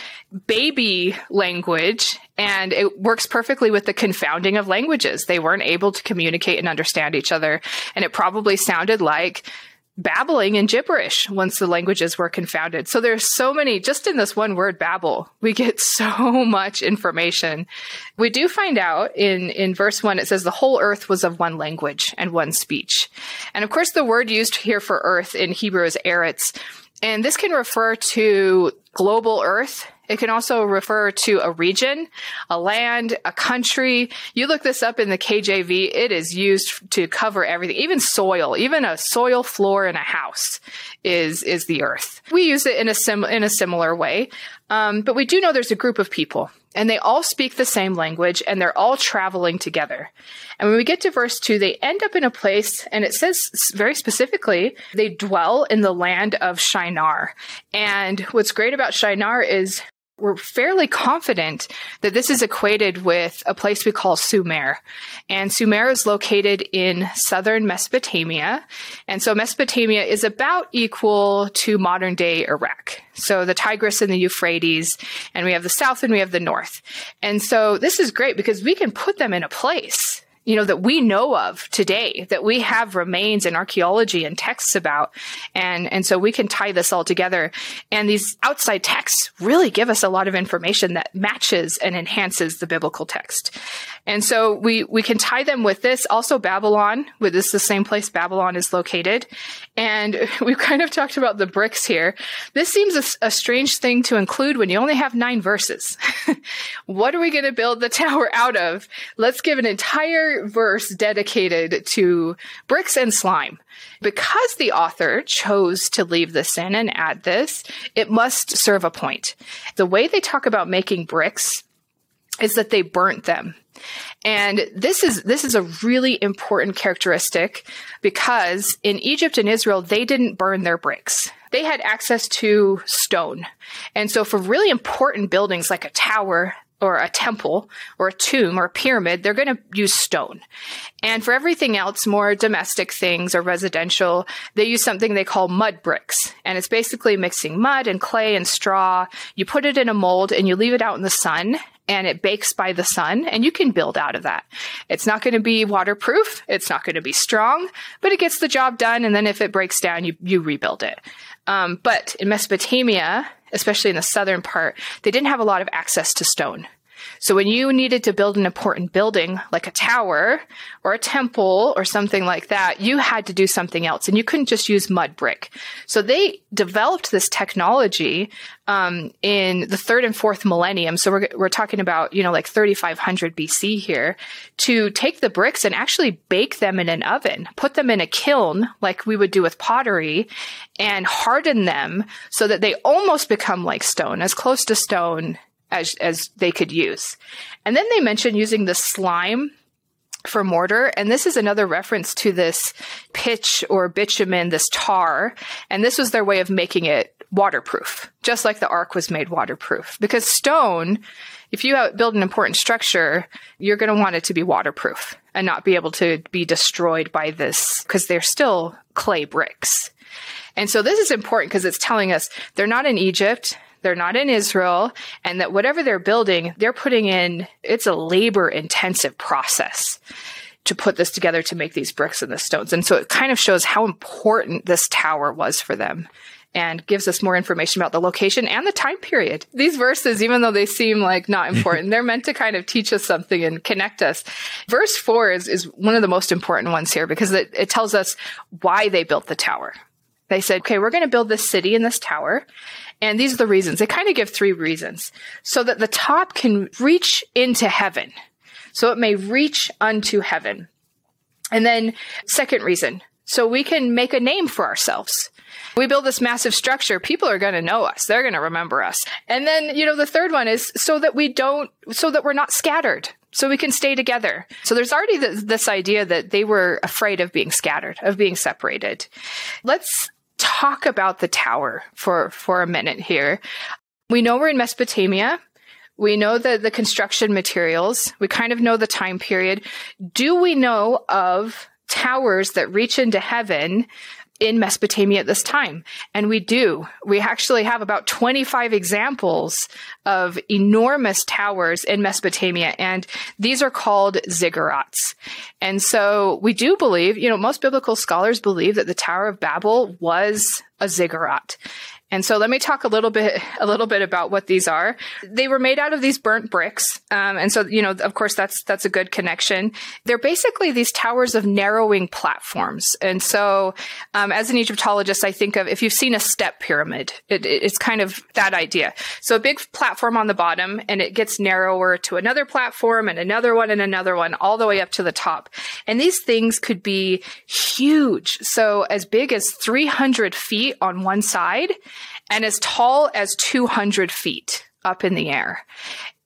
baby language, and it works perfectly with the confounding of languages. They weren't able to communicate and understand each other, and it probably sounded like babbling and gibberish once the languages were confounded. So there's so many, just in this one word, babble, we get [LAUGHS] so much information. We do find out in, in verse one, it says the whole earth was of one language and one speech. And of course, the word used here for earth in Hebrew is eretz. And this can refer to global earth it can also refer to a region, a land, a country. You look this up in the KJV, it is used to cover everything, even soil, even a soil floor in a house is, is the earth. We use it in a sim, in a similar way. Um, but we do know there's a group of people and they all speak the same language and they're all traveling together. And when we get to verse two, they end up in a place and it says very specifically, they dwell in the land of Shinar. And what's great about Shinar is we're fairly confident that this is equated with a place we call Sumer. And Sumer is located in southern Mesopotamia. And so Mesopotamia is about equal to modern day Iraq. So the Tigris and the Euphrates, and we have the south and we have the north. And so this is great because we can put them in a place you know, that we know of today, that we have remains in archaeology and texts about. And, and so we can tie this all together. And these outside texts really give us a lot of information that matches and enhances the biblical text. And so we, we can tie them with this. Also Babylon, with this the same place Babylon is located. And [LAUGHS] we've kind of talked about the bricks here. This seems a, a strange thing to include when you only have nine verses. [LAUGHS] what are we going to build the [LAUGHS] tower out of? Let's give an entire verse dedicated to bricks and slime. Because the author chose to leave this in and add this, it must serve a point. The way they talk about making bricks is that they burnt them. And this is this is a really important characteristic because in Egypt and Israel they didn't burn their bricks. They had access to stone. And so for really important buildings like a tower, or a temple or a tomb or a pyramid, they're going to use stone. And for everything else, more domestic things or residential, they use something they call mud bricks. And it's basically mixing mud and clay and straw. You put it in a mold and you leave it out in the sun and it bakes by the sun and you can build out of that. It's not going to be waterproof. It's not going to be strong, but it gets the job done. And then if it breaks down, you, you rebuild it. Um, but in Mesopotamia, especially in the southern part, they didn't have a lot of access to stone. So when you needed to build an important building like a tower or a temple or something like that, you had to do something else and you couldn't just use mud brick. So they developed this technology um, in the third and fourth millennium. So we're, we're talking about, you know, like 3500 BC here to take the bricks and actually bake them in an oven, put them in a kiln like we would do with pottery and harden them so that they almost become like stone, as close to stone as, as they could use. And then they mentioned using the slime for mortar. And this is another reference to this pitch or bitumen, this tar. And this was their way of making it waterproof, just like the ark was made waterproof. Because stone, if you build an important structure, you're going to want it to be waterproof and not be able to be destroyed by this because they're still clay bricks. And so this is important because it's telling us they're not in Egypt they're not in Israel, and that whatever they're building, they're putting in, it's a labor intensive process to put this together to make these bricks and the stones. And so it kind of shows how important this tower was for them and gives us more information about the location and the time period. These verses, even though they seem like not [LAUGHS] important, they're meant to kind of teach us something and connect us. Verse four is, is one of the most important ones here because it, it tells us why they built the tower. They said, okay, we're going to build this city and this tower. And these are the reasons. They kind of give three reasons. So that the top can reach into heaven. So it may reach unto heaven. And then second reason. So we can make a name for ourselves. We build this massive structure. People are going to know us. They're going to remember us. And then, you know, the third one is so that we don't, so that we're not scattered. So we can stay together. So there's already this, this idea that they were afraid of being scattered, of being separated. Let's talk about the tower for, for a minute here. We know we're in Mesopotamia. We know the, the construction materials. We kind of know the time period. Do we know of towers that reach into heaven in Mesopotamia at this time. And we do. We actually have about 25 examples of enormous towers in Mesopotamia, and these are called ziggurats. And so we do believe, you know, most biblical scholars believe that the Tower of Babel was a ziggurat. And so let me talk a little bit, a little bit about what these are. They were made out of these burnt bricks. Um, and so, you know, of course, that's, that's a good connection. They're basically these towers of narrowing platforms. And so, um, as an Egyptologist, I think of if you've seen a step pyramid, it, it's kind of that idea. So a big platform on the bottom and it gets narrower to another platform and another one and another one all the way up to the top. And these things could be huge. So as big as 300 feet on one side and as tall as 200 feet up in the air.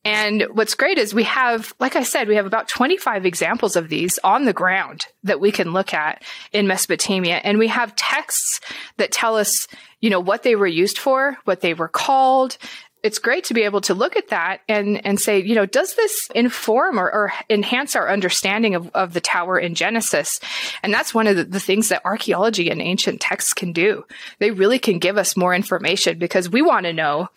And what's great is we have, like I said, we have about 25 examples of these on the ground that we can look at in Mesopotamia. And we have texts that tell us, you know, what they were used for, what they were called, it's great to be able to look at that and, and say, you know, does this inform or, or enhance our understanding of, of the tower in Genesis? And that's one of the, the things that archaeology and ancient texts can do. They really can give us more information because we want to know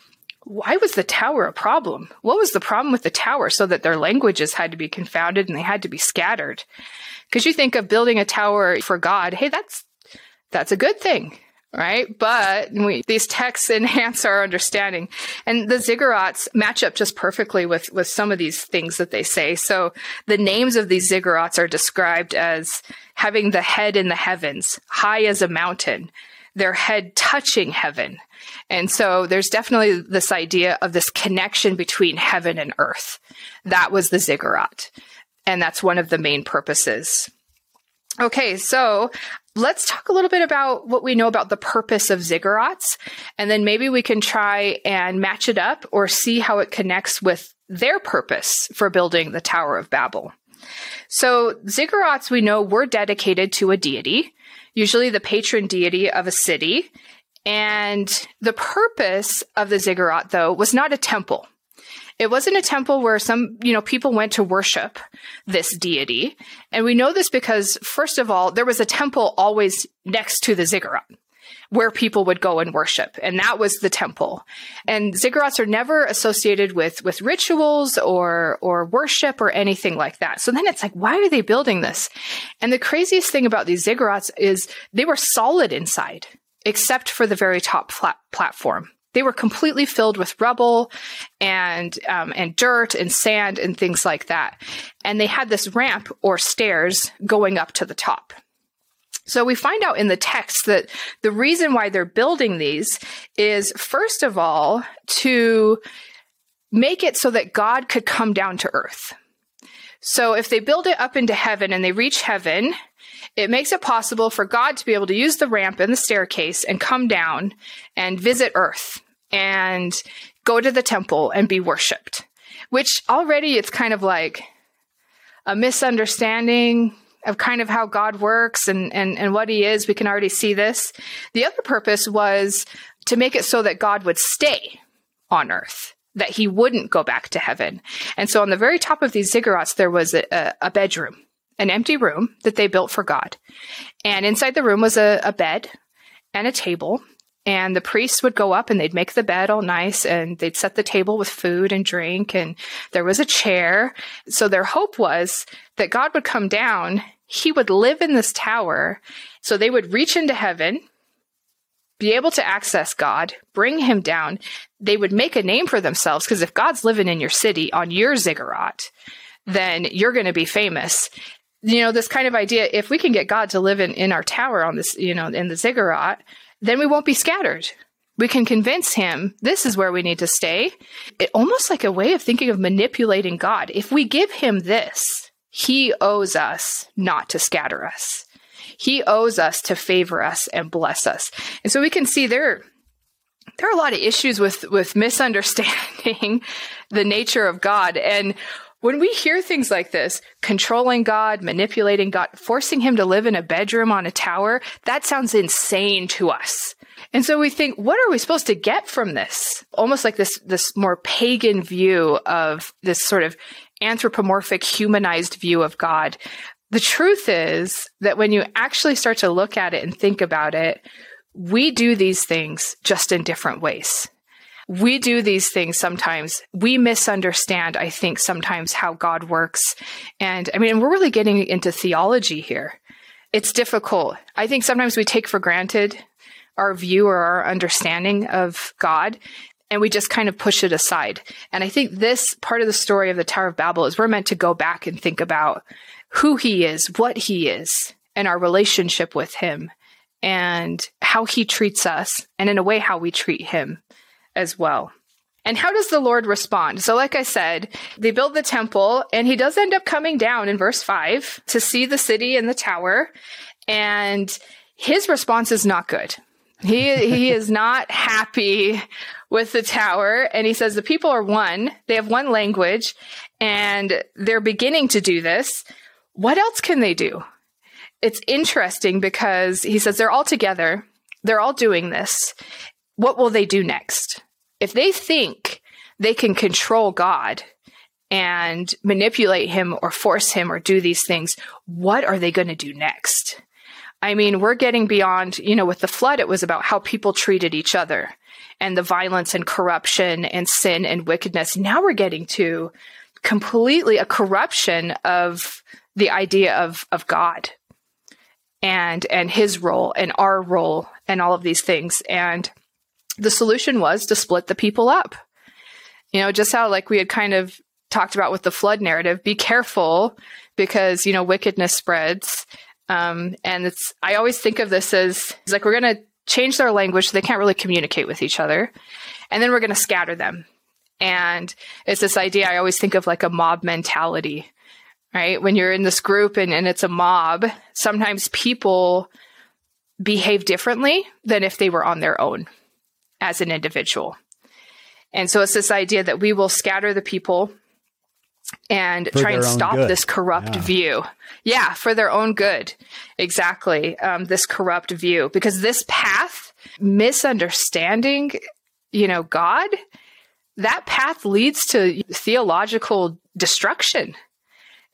why was the tower a problem? What was the problem with the tower so that their languages had to be confounded and they had to be scattered? Because you think of building a tower for God, hey, that's, that's a good thing right? But we, these texts enhance our understanding. And the ziggurats match up just perfectly with, with some of these things that they say. So the names of these ziggurats are described as having the head in the heavens, high as a mountain, their head touching heaven. And so there's definitely this idea of this connection between heaven and earth. That was the ziggurat. And that's one of the main purposes. Okay, so let's talk a little bit about what we know about the purpose of ziggurats, and then maybe we can try and match it up or see how it connects with their purpose for building the Tower of Babel. So, ziggurats we know were dedicated to a deity, usually the patron deity of a city. And the purpose of the ziggurat, though, was not a temple. It wasn't a temple where some, you know, people went to worship this deity. And we know this because, first of all, there was a temple always next to the ziggurat. where people would go and worship. And that was the temple. And ziggurats are never associated with, with rituals or, or worship or anything like that. So then it's like, why are they building this? And the craziest thing about these ziggurats is they were solid inside, except for the very top flat platform. They were completely filled with rubble and um, and dirt and sand and things like that. And they had this ramp or stairs going up to the top. So we find out in the text that the reason why they're building these is first of all to make it so that God could come down to earth. So if they build it up into heaven and they reach heaven, it makes it possible for God to be able to use the ramp and the staircase and come down and visit earth and go to the temple and be worshiped. Which already it's kind of like a misunderstanding of kind of how God works and, and, and what he is. We can already see this. The other purpose was to make it so that God would stay on earth, that he wouldn't go back to heaven. And so on the very top of these ziggurats, there was a, a bedroom, an empty room that they built for God. And inside the room was a, a bed and a table and the priests would go up and they'd make the bed all nice and they'd set the table with food and drink and there was a chair. So their hope was that God would come down. He would live in this tower. So they would reach into heaven, be able to access God, bring him down. They would make a name for themselves because if God's living in your city on your ziggurat, then you're going to be famous you know, this kind of idea, if we can get God to live in, in our tower on this, you know, in the ziggurat, then we won't be scattered. We can convince him this is where we need to stay. It almost like a way of thinking of manipulating God. If we give him this, he owes us not to scatter us. He owes us to favor us and bless us. And so we can see there there are a lot of issues with with misunderstanding [LAUGHS] the nature of God and when we hear things like this, controlling God, manipulating God, forcing him to live in a bedroom on a tower, that sounds insane to us. And so we think, what are we supposed to get from this? Almost like this, this more pagan view of this sort of anthropomorphic, humanized view of God. The truth is that when you actually start to look at it and think about it, we do these things just in different ways we do these things sometimes. We misunderstand, I think, sometimes how God works. And I mean, we're really getting into theology here. It's difficult. I think sometimes we take for granted our view or our understanding of God and we just kind of push it aside. And I think this part of the story of the Tower of Babel is we're meant to go back and think about who he is, what he is, and our relationship with him and how he treats us and in a way how we treat him as well. And how does the Lord respond? So, like I said, they build the temple, and he does end up coming down in verse 5 to see the city and the tower. And his response is not good. He, he [LAUGHS] is not happy with the tower. And he says the people are one, they have one language, and they're beginning to do this. What else can they do? It's interesting because he says they're all together, they're all doing this, what will they do next? If they think they can control God and manipulate him or force him or do these things, what are they going to do next? I mean, we're getting beyond, you know, with the flood, it was about how people treated each other and the violence and corruption and sin and wickedness. Now we're getting to completely a corruption of the idea of, of God and, and his role and our role and all of these things. And the solution was to split the people up. You know, just how like we had kind of talked about with the flood narrative, be careful because, you know, wickedness spreads. Um, and it's, I always think of this as like we're going to change their language so they can't really communicate with each other. And then we're going to scatter them. And it's this idea I always think of like a mob mentality, right? When you're in this group and, and it's a mob, sometimes people behave differently than if they were on their own as an individual. And so it's this idea that we will scatter the people and for try and stop good. this corrupt yeah. view. Yeah, for their own good. Exactly. Um, this corrupt view. Because this path, misunderstanding, you know, God, that path leads to theological destruction.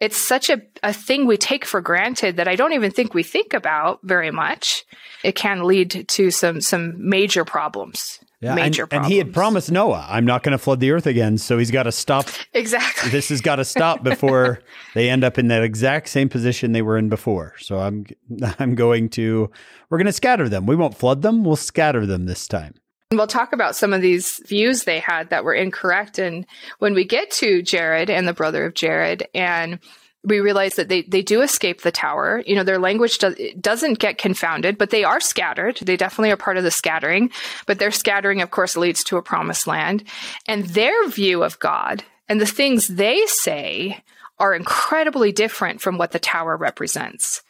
It's such a, a thing we take for granted that I don't even think we think about very much. It can lead to some some major problems. Yeah, major and, and he had promised Noah, "I'm not going to flood the earth again." So he's got to stop. [LAUGHS] Exactly. This has got to stop before [LAUGHS] they end up in that exact same position they were in before. So I'm [LAUGHS] I'm going to we're going to scatter them. We won't flood them. We'll scatter them this time. We'll talk about some of these views they had that were incorrect. And when we get to Jared and the brother of Jared, and we realize that they, they do escape the tower. You know, their language does, doesn't get confounded, but they are scattered. They definitely are part of the scattering, but their scattering, of course, leads to a promised land. And their view of God and the things they say are incredibly different from what the tower represents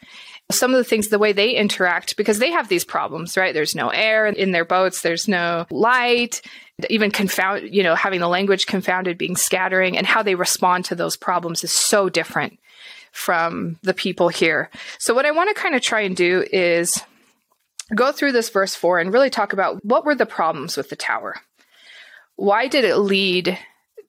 some of the things, the way they interact, because they have these problems, right? There's no air in their boats, there's no light, even confound, you know, having the language confounded, being scattering, and how they respond to those problems is so different from the people here. So, what I want to kind of try and do is go through this verse four and really talk about what were the problems with the tower? Why did it lead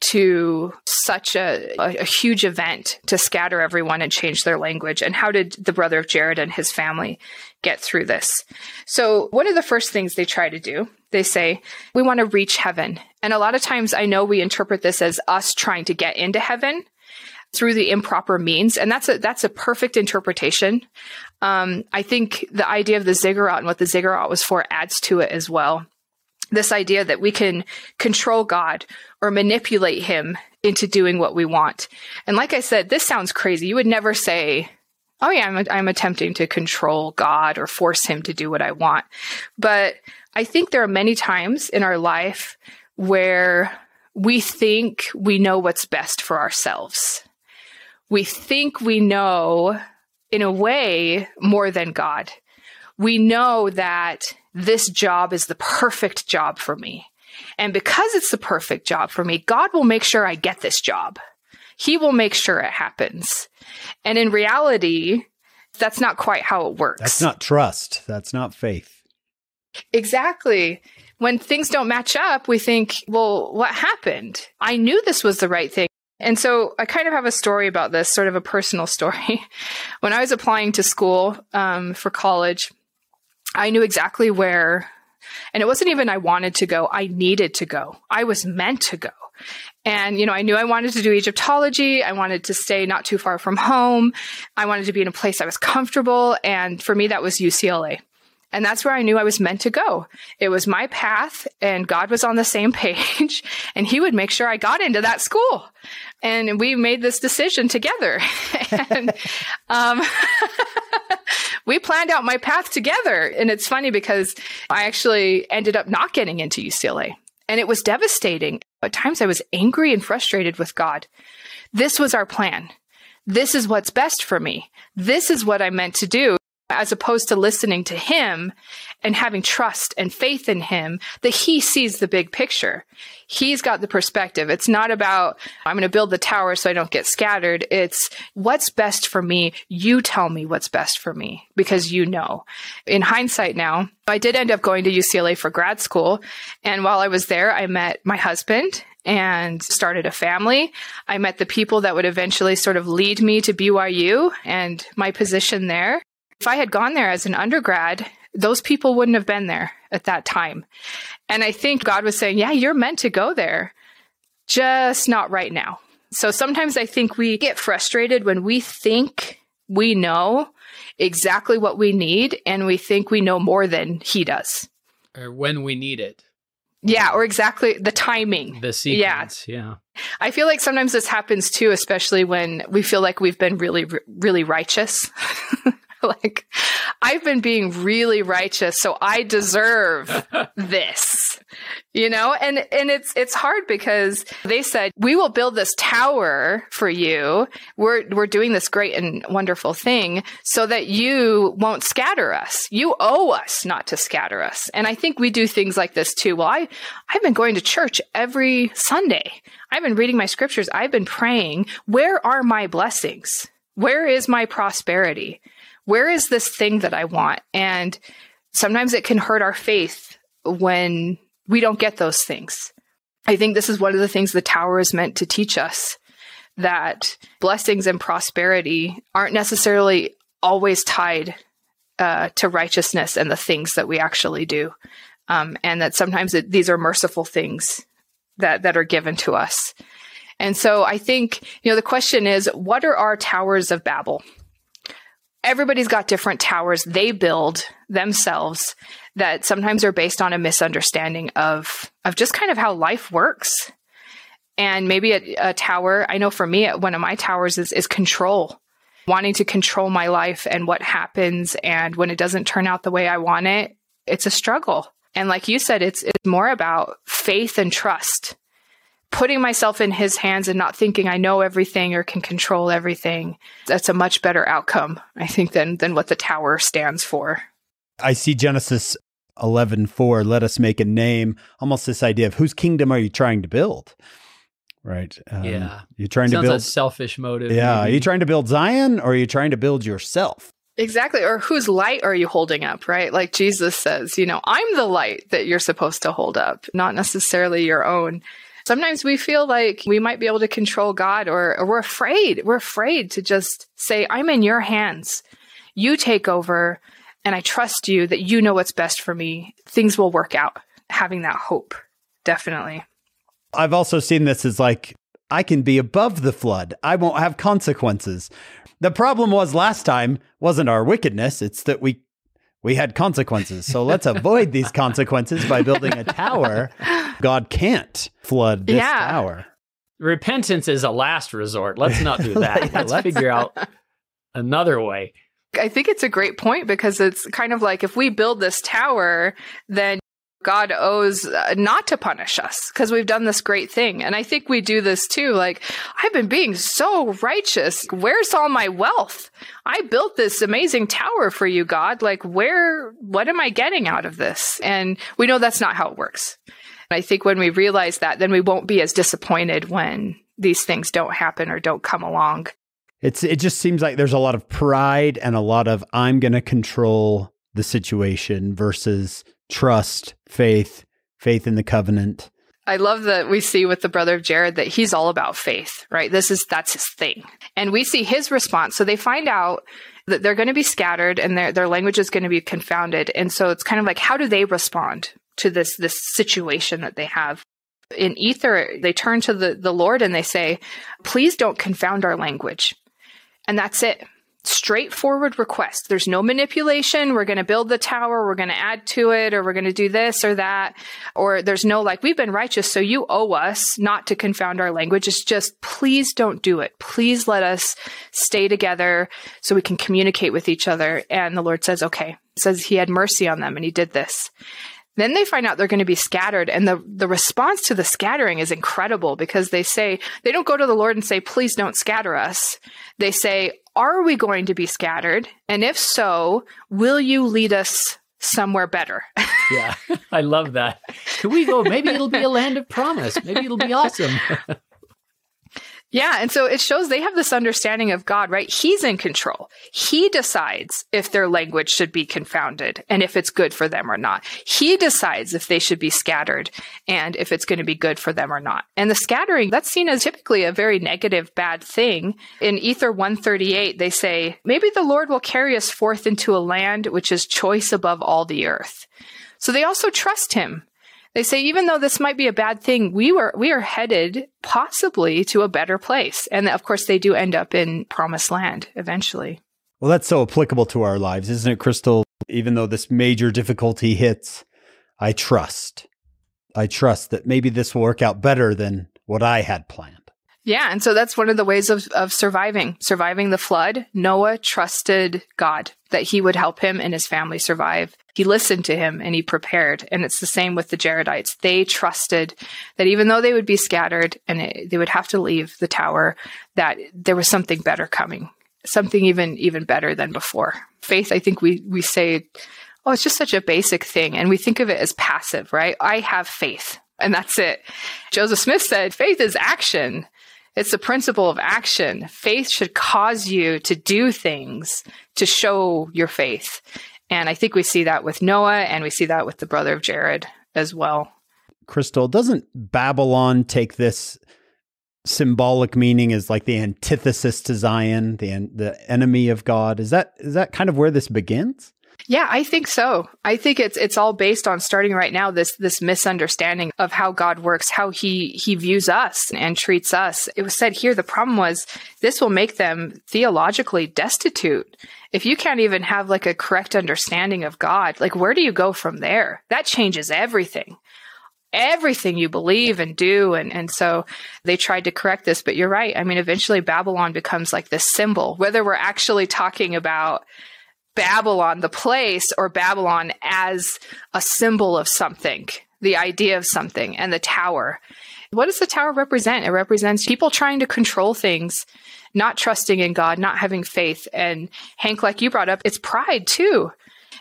to such a, a, a, huge event to scatter everyone and change their language? And how did the brother of Jared and his family get through this? So, one of the first things they try to do, they say, we want to reach heaven. And a lot of times I know we interpret this as us trying to get into heaven through the improper means. And that's a, that's a perfect interpretation. Um, I think the idea of the ziggurat and what the ziggurat was for adds to it as well this idea that we can control God or manipulate him into doing what we want. And like I said, this sounds crazy. You would never say, Oh yeah, I'm, I'm attempting to control God or force him to do what I want. But I think there are many times in our life where we think we know what's best for ourselves. We think we know in a way more than God. We know that this job is the perfect job for me. And because it's the perfect job for me, God will make sure I get this job. He will make sure it happens. And in reality, that's not quite how it works. That's not trust. That's not faith. Exactly. When things don't match up, we think, well, what happened? I knew this was the right thing. And so I kind of have a story about this, sort of a personal [LAUGHS] story. when I was applying to school um, for college, I knew exactly where, and it wasn't even I wanted to go, I needed to go. I was meant to go. And, you know, I knew I wanted to do Egyptology. I wanted to stay not too far from home. I wanted to be in a place I was comfortable. And for me, that was UCLA. And that's where I knew I was meant to go. It was my path and God was on the same [LAUGHS] page and he would make sure I got into that school. And we made this decision together. [LAUGHS] and, um, [LAUGHS] we planned out my path together. And it's funny because I actually ended up not getting into UCLA and it was devastating. At times I was angry and frustrated with God. This was our plan. This is what's best for me. This is what I meant to do as opposed to listening to him and having trust and faith in him that he sees the big picture. He's got the perspective. It's not about, I'm going to build the tower so I don't get scattered. It's what's best for me. You tell me what's best for me because you know. In hindsight now, I did end up going to UCLA for grad school. And while I was there, I met my husband and started a family. I met the people that would eventually sort of lead me to BYU and my position there. If I had gone there as an undergrad, those people wouldn't have been there at that time. And I think God was saying, yeah, you're meant to go there, just not right now. So sometimes I think we get frustrated when we think we know exactly what we need and we think we know more than he does. Or when we need it. Yeah, or exactly the timing. The sequence, yeah. yeah. I feel like sometimes this happens too, especially when we feel like we've been really, really righteous. [LAUGHS] [LAUGHS] like I've been being really righteous, so I deserve [LAUGHS] this. You know, and and it's it's hard because they said, "We will build this tower for you. We're we're doing this great and wonderful thing so that you won't scatter us. You owe us not to scatter us." And I think we do things like this too. Well, I I've been going to church every Sunday. I've been reading my scriptures. I've been praying. Where are my blessings? Where is my prosperity? Where is this thing that I want? And sometimes it can hurt our faith when we don't get those things. I think this is one of the things the tower is meant to teach us that blessings and prosperity aren't necessarily always tied uh, to righteousness and the things that we actually do. Um, and that sometimes it, these are merciful things that, that are given to us. And so I think, you know, the question is, what are our towers of Babel? Everybody's got different towers they build themselves that sometimes are based on a misunderstanding of, of just kind of how life works. And maybe a, a tower, I know for me, one of my towers is, is control wanting to control my life and what happens. And when it doesn't turn out the way I want it, it's a struggle. And like you said, it's, it's more about faith and trust, putting myself in his hands and not thinking I know everything or can control everything. That's a much better outcome, I think, than, than what the tower stands for. I see Genesis 11:4 let us make a name almost this idea of whose kingdom are you trying to build right? Um, yeah, you're trying Sounds to build selfish motive. Yeah, maybe. are you trying to build Zion or are you trying to build yourself? Exactly. Or whose light are you holding up, right? Like Jesus says, you know, I'm the light that you're supposed to hold up, not necessarily your own. Sometimes we feel like we might be able to control God or, or we're afraid. We're afraid to just say, I'm in your hands. You take over and I trust you that you know what's best for me. Things will work out. Having that hope. Definitely. I've also seen this as like, I can be above the flood. I won't have consequences. The problem was last time wasn't our wickedness, it's that we we had consequences. So let's avoid these [LAUGHS] consequences by building a tower. God can't flood this yeah. tower. Repentance is a last resort. Let's not do [LAUGHS] that. yeah, let's, let's figure out [LAUGHS] another way. I think it's a great point because it's kind of like if we build this tower, then God owes uh, not to punish us because we've done this great thing. And I think we do this too. Like, I've been being so righteous. Where's all my wealth? I built this amazing tower for you, God. Like, where, what am I getting out of this? And we know that's not how it works. And I think when we realize that, then we won't be as disappointed when these things don't happen or don't come along. It's, it just seems like there's a lot of pride and a lot of, I'm going to control the situation versus trust, faith, faith in the covenant. I love that we see with the brother of Jared that he's all about faith, right? This is, that's his thing. And we see his response. So they find out that they're going to be scattered and their, their language is going to be confounded. And so it's kind of like, how do they respond to this, this situation that they have? In Ether, they turn to the, the Lord and they say, please don't confound our language. And that's it straightforward request. There's no manipulation. We're going to build the tower. We're going to add to it or we're going to do this or that. Or there's no like, we've been righteous. So you owe us not to confound our language. It's just, please don't do it. Please let us stay together so we can communicate with each other. And the Lord says, okay, says he had mercy on them and he did this. Then they find out they're going to be scattered. And the, the response to the scattering is incredible because they say, they don't go to the Lord and say, please don't scatter us. They say, are we going to be scattered? And if so, will you lead us somewhere better? [LAUGHS] yeah, [LAUGHS] I love that. Can we go? Maybe it'll be a land of promise. Maybe it'll be awesome. [LAUGHS] Yeah. And so it shows they have this understanding of God, right? He's in control. He decides if their language should be confounded and if it's good for them or not. He decides if they should be scattered and if it's going to be good for them or not. And the scattering, that's seen as typically a very negative, bad thing. In Ether 138, they say, maybe the Lord will carry us forth into a land which is choice above all the earth. So they also trust him they say even though this might be a bad thing, we were we are headed possibly to a better place. And of course they do end up in promised land eventually. Well, that's so applicable to our lives, isn't it, Krystal? Even though this major difficulty hits, I trust. I trust that maybe this will work out better than what I had planned. Yeah. And so that's one of the ways of, of surviving, surviving the flood. Noah trusted God that he would help him and his family survive. He listened to him and he prepared. And it's the same with the Jaredites. They trusted that even though they would be scattered and it, they would have to leave the tower, that there was something better coming, something even, even better than before. Faith, I think we, we say, oh, it's just such a basic thing. And we think of it as passive, right? I have faith and that's it. Joseph Smith said, faith is action. It's the principle of action. Faith should cause you to do things to show your faith. And I think we see that with Noah and we see that with the brother of Jared as well. Krystal, doesn't Babylon take this symbolic meaning as like the antithesis to Zion, the the enemy of God. Is that is that kind of where this begins? Yeah, I think so. I think it's it's all based on starting right now this this misunderstanding of how God works, how he he views us and treats us. It was said here the problem was this will make them theologically destitute. If you can't even have like a correct understanding of God, like where do you go from there? That changes everything everything you believe and do. And, and so they tried to correct this, but you're right. I mean, eventually Babylon becomes like this symbol, whether we're actually talking about Babylon, the place, or Babylon as a symbol of something, the idea of something, and the tower. What does the tower represent? It represents people trying to control things, not trusting in God, not having faith. And Hank, like you brought up, it's pride too.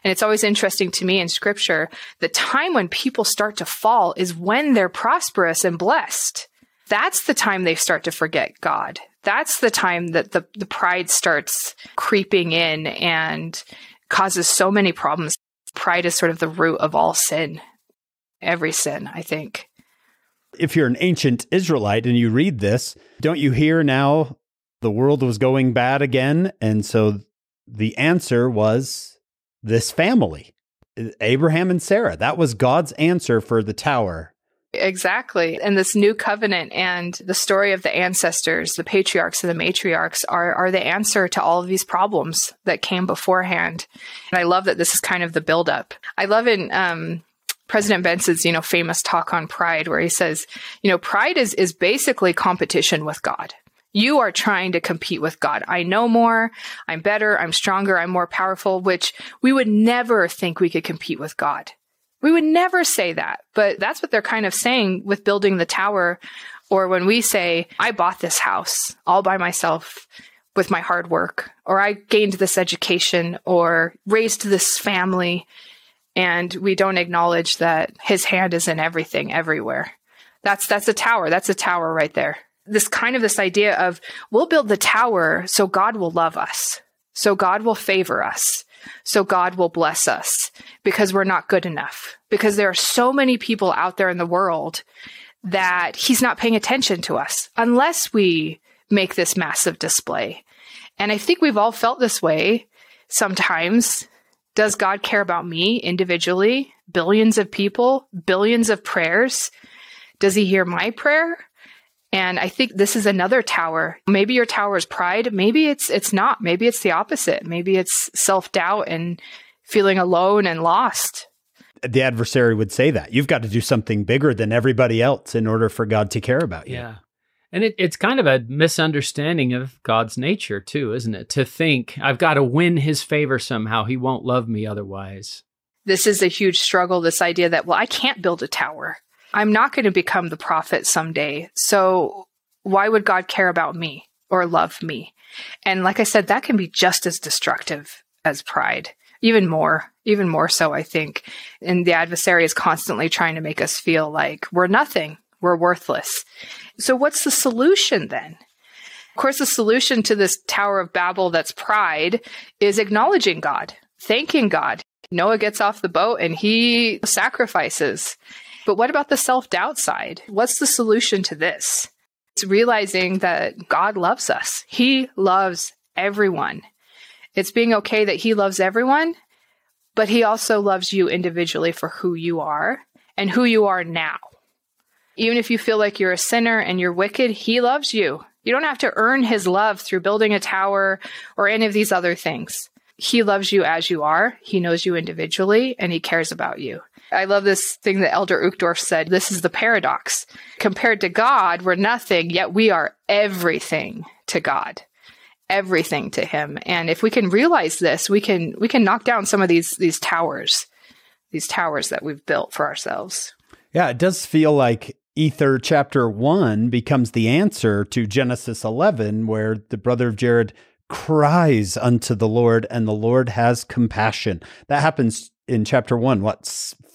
And it's always interesting to me in scripture, the time when people start to fall is when they're prosperous and blessed. That's the time they start to forget God. That's the time that the, the pride starts creeping in and causes so many problems. Pride is sort of the root of all sin, every sin, I think. If you're an ancient Israelite and you read this, don't you hear now the world was going bad again? And so the answer was this family, Abraham and Sarah. That was God's answer for the tower. Exactly. And this new covenant and the story of the ancestors, the patriarchs and the matriarchs are, are the answer to all of these problems that came beforehand. And I love that this is kind of the buildup. I love in, um, President Benson's, you know, famous talk on pride where he says, you know, pride is, is basically competition with God. You are trying to compete with God. I know more. I'm better. I'm stronger. I'm more powerful, which we would never think we could compete with God. We would never say that, but that's what they're kind of saying with building the tower. Or when we say, I bought this house all by myself with my hard work, or I gained this education, or raised this family, and we don't acknowledge that his hand is in everything, everywhere. That's, that's a tower. That's a tower right there this kind of this idea of we'll build the tower so God will love us. So God will favor us. So God will bless us because we're not good enough. Because there are so many people out there in the world that he's not paying attention to us unless we make this massive display. And I think we've all felt this way sometimes. Does God care about me individually? Billions of people, billions of prayers. Does he hear my prayer? And I think this is another tower. Maybe your tower is pride. Maybe it's it's not. Maybe it's the opposite. Maybe it's self-doubt and feeling alone and lost. The adversary would say that. You've got to do something bigger than everybody else in order for God to care about you. Yeah. And it, it's kind of a misunderstanding of God's nature, too, isn't it? To think I've got to win his favor somehow. He won't love me otherwise. This is a huge struggle this idea that, well, I can't build a tower. I'm not going to become the prophet someday. So why would God care about me or love me? And like I said, that can be just as destructive as pride, even more, even more so, I think. And the adversary is constantly trying to make us feel like we're nothing, we're worthless. So what's the solution then? Of course, the solution to this Tower of Babel that's pride is acknowledging God, thanking God. Noah gets off the boat and he sacrifices. But what about the self doubt side? What's the solution to this? It's realizing that God loves us. He loves everyone. It's being okay that He loves everyone, but He also loves you individually for who you are and who you are now. Even if you feel like you're a sinner and you're wicked, He loves you. You don't have to earn His love through building a tower or any of these other things. He loves you as you are. He knows you individually and he cares about you. I love this thing that Elder Uchtdorf said. This is the paradox. Compared to God, we're nothing, yet we are everything to God. Everything to him. And if we can realize this, we can we can knock down some of these these towers, these towers that we've built for ourselves. Yeah, it does feel like Ether chapter 1 becomes the answer to Genesis 11 where the brother of Jared cries unto the Lord and the Lord has compassion. That happens in chapter 1 what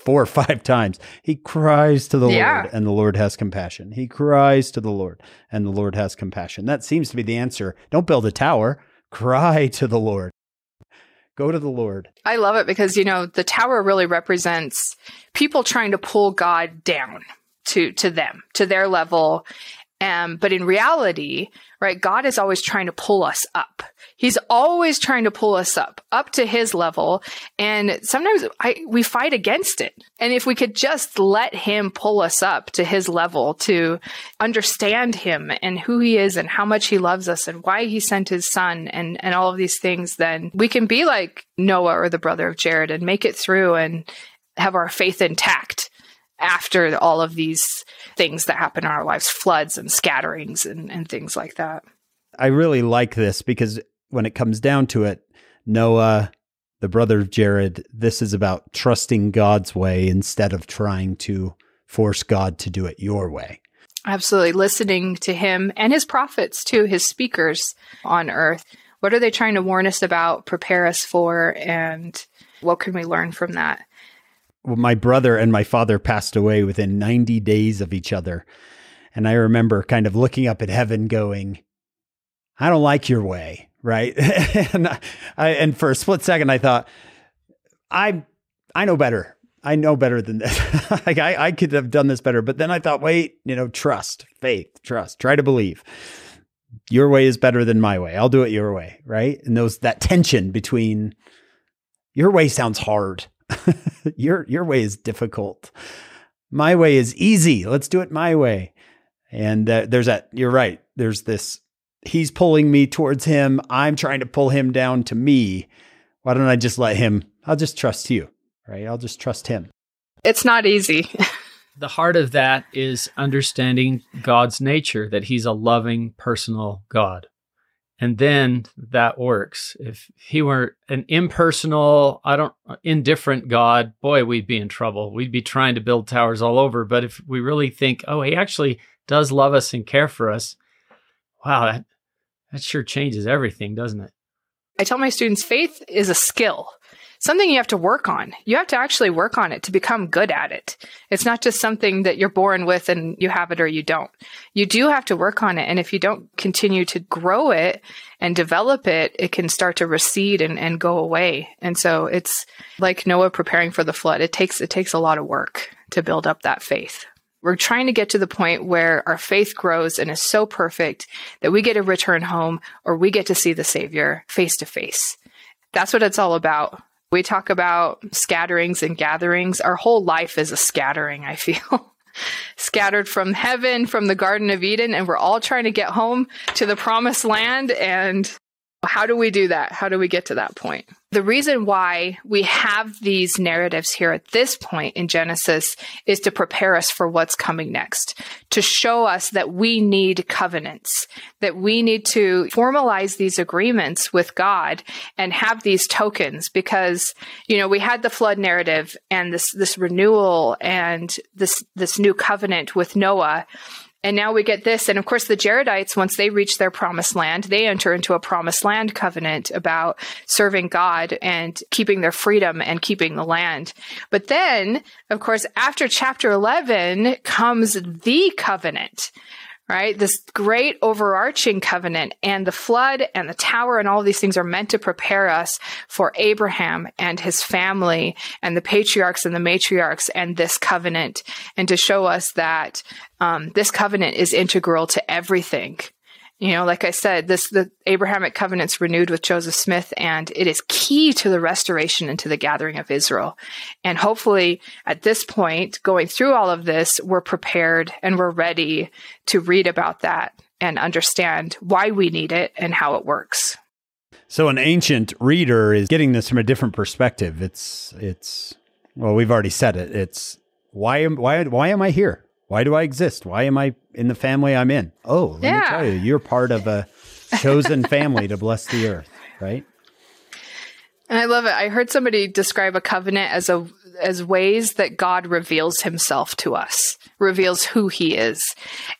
four or five times. He cries to the yeah. Lord and the Lord has compassion. He cries to the Lord and the Lord has compassion. That seems to be the answer. Don't build a tower, cry to the Lord. Go to the Lord. I love it because, you know, the tower really represents people trying to pull God down to, to them, to their level Um, but in reality, right, God is always trying to pull us up. He's always trying to pull us up, up to his level. And sometimes I, we fight against it. And if we could just let him pull us up to his level to understand him and who he is and how much he loves us and why he sent his son and, and all of these things, then we can be like Noah or the brother of Jared and make it through and have our faith intact after all of these things that happen in our lives floods and scatterings and, and things like that. I really like this because when it comes down to it, Noah, the brother of Jared, this is about trusting God's way instead of trying to force God to do it your way. Absolutely. Listening to him and his prophets, too, his speakers on earth. What are they trying to warn us about, prepare us for, and what can we learn from that? My brother and my father passed away within 90 days of each other. And I remember kind of looking up at heaven going, I don't like your way right? [LAUGHS] and I, and for a split second, I thought, I I know better. I know better than this. [LAUGHS] like I, I could have done this better. But then I thought, wait, you know, trust, faith, trust, try to believe. Your way is better than my way. I'll do it your way, right? And those that tension between your way sounds hard. [LAUGHS] your your way is difficult. My way is easy. Let's do it my way. And uh, there's that. You're right. There's this he's pulling me towards him. I'm trying to pull him down to me. Why don't I just let him? I'll just trust you, right? I'll just trust him. It's not easy. [LAUGHS] the heart of that is understanding God's nature, that he's a loving, personal God. And then that works. If he were an impersonal, I don't, indifferent God, boy, we'd be in trouble. We'd be trying to build towers all over. But if we really think, oh, he actually does love us and care for us, wow, that, that sure changes everything, doesn't it? I tell my students faith is a skill, something you have to work on. You have to actually work on it to become good at it. It's not just something that you're born with and you have it or you don't. You do have to work on it. And if you don't continue to grow it and develop it, it can start to recede and, and go away. And so it's like Noah preparing for the flood. It takes, it takes a lot of work to build up that faith. We're trying to get to the point where our faith grows and is so perfect that we get to return home or we get to see the Savior face to face. That's what it's all about. We talk about scatterings and gatherings. Our whole life is a scattering, I feel. [LAUGHS] Scattered from heaven, from the Garden of Eden, and we're all trying to get home to the promised land. And how do we do that? How do we get to that point? The reason why we have these narratives here at this point in Genesis is to prepare us for what's coming next, to show us that we need covenants, that we need to formalize these agreements with God and have these tokens because, you know, we had the flood narrative and this, this renewal and this, this new covenant with Noah. And now we get this. And of course, the Jaredites, once they reach their promised land, they enter into a promised land covenant about serving God and keeping their freedom and keeping the land. But then, of course, after chapter 11 comes the covenant right? This great overarching covenant and the flood and the tower and all these things are meant to prepare us for Abraham and his family and the patriarchs and the matriarchs and this covenant and to show us that um, this covenant is integral to everything you know, like I said, this the Abrahamic covenant's renewed with Joseph Smith, and it is key to the restoration and to the gathering of Israel. And hopefully, at this point, going through all of this, we're prepared and we're ready to read about that and understand why we need it and how it works. So, an ancient reader is getting this from a different perspective. It's it's well, we've already said it. It's why am why why am I here? Why do I exist? Why am I in the family I'm in? Oh, let yeah. me tell you, you're part of a chosen family to bless the earth, right? And I love it. I heard somebody describe a covenant as a as ways that God reveals himself to us, reveals who he is.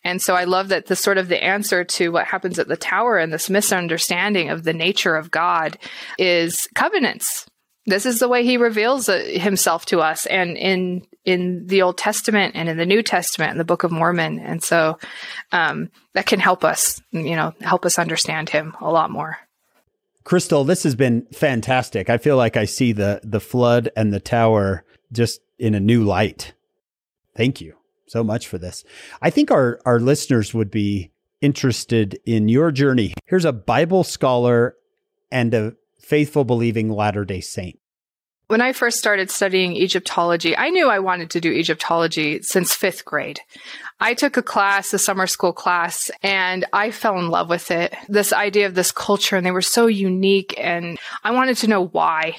And so I love that the sort of the answer to what happens at the tower and this misunderstanding of the nature of God is covenants. This is the way he reveals uh, himself to us and in in the Old Testament and in the New Testament and the Book of Mormon. And so um, that can help us, you know, help us understand him a lot more. Krystal, this has been fantastic. I feel like I see the the flood and the tower just in a new light. Thank you. so much for this. I think our, our listeners would be interested in your journey. Here's a Bible scholar and a faithful believing Latter day Saint. When I first started studying Egyptology, I knew I wanted to do Egyptology since fifth grade. I took a class, a summer school class, and I fell in love with it. This idea of this culture, and they were so unique, and I wanted to know why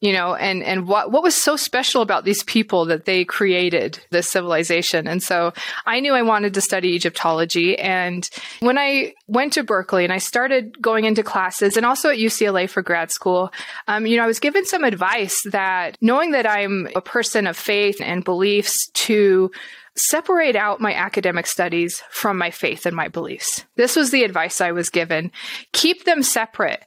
you know, and, and what, what was so special about these people that they created this civilization. And so I knew I wanted to study Egyptology. And when I went to Berkeley and I started going into classes and also at UCLA for grad school, um, you know, I was given some advice that knowing that I'm a person of faith and beliefs to separate out my academic studies from my faith and my beliefs. This was the advice I was given. Keep them separate.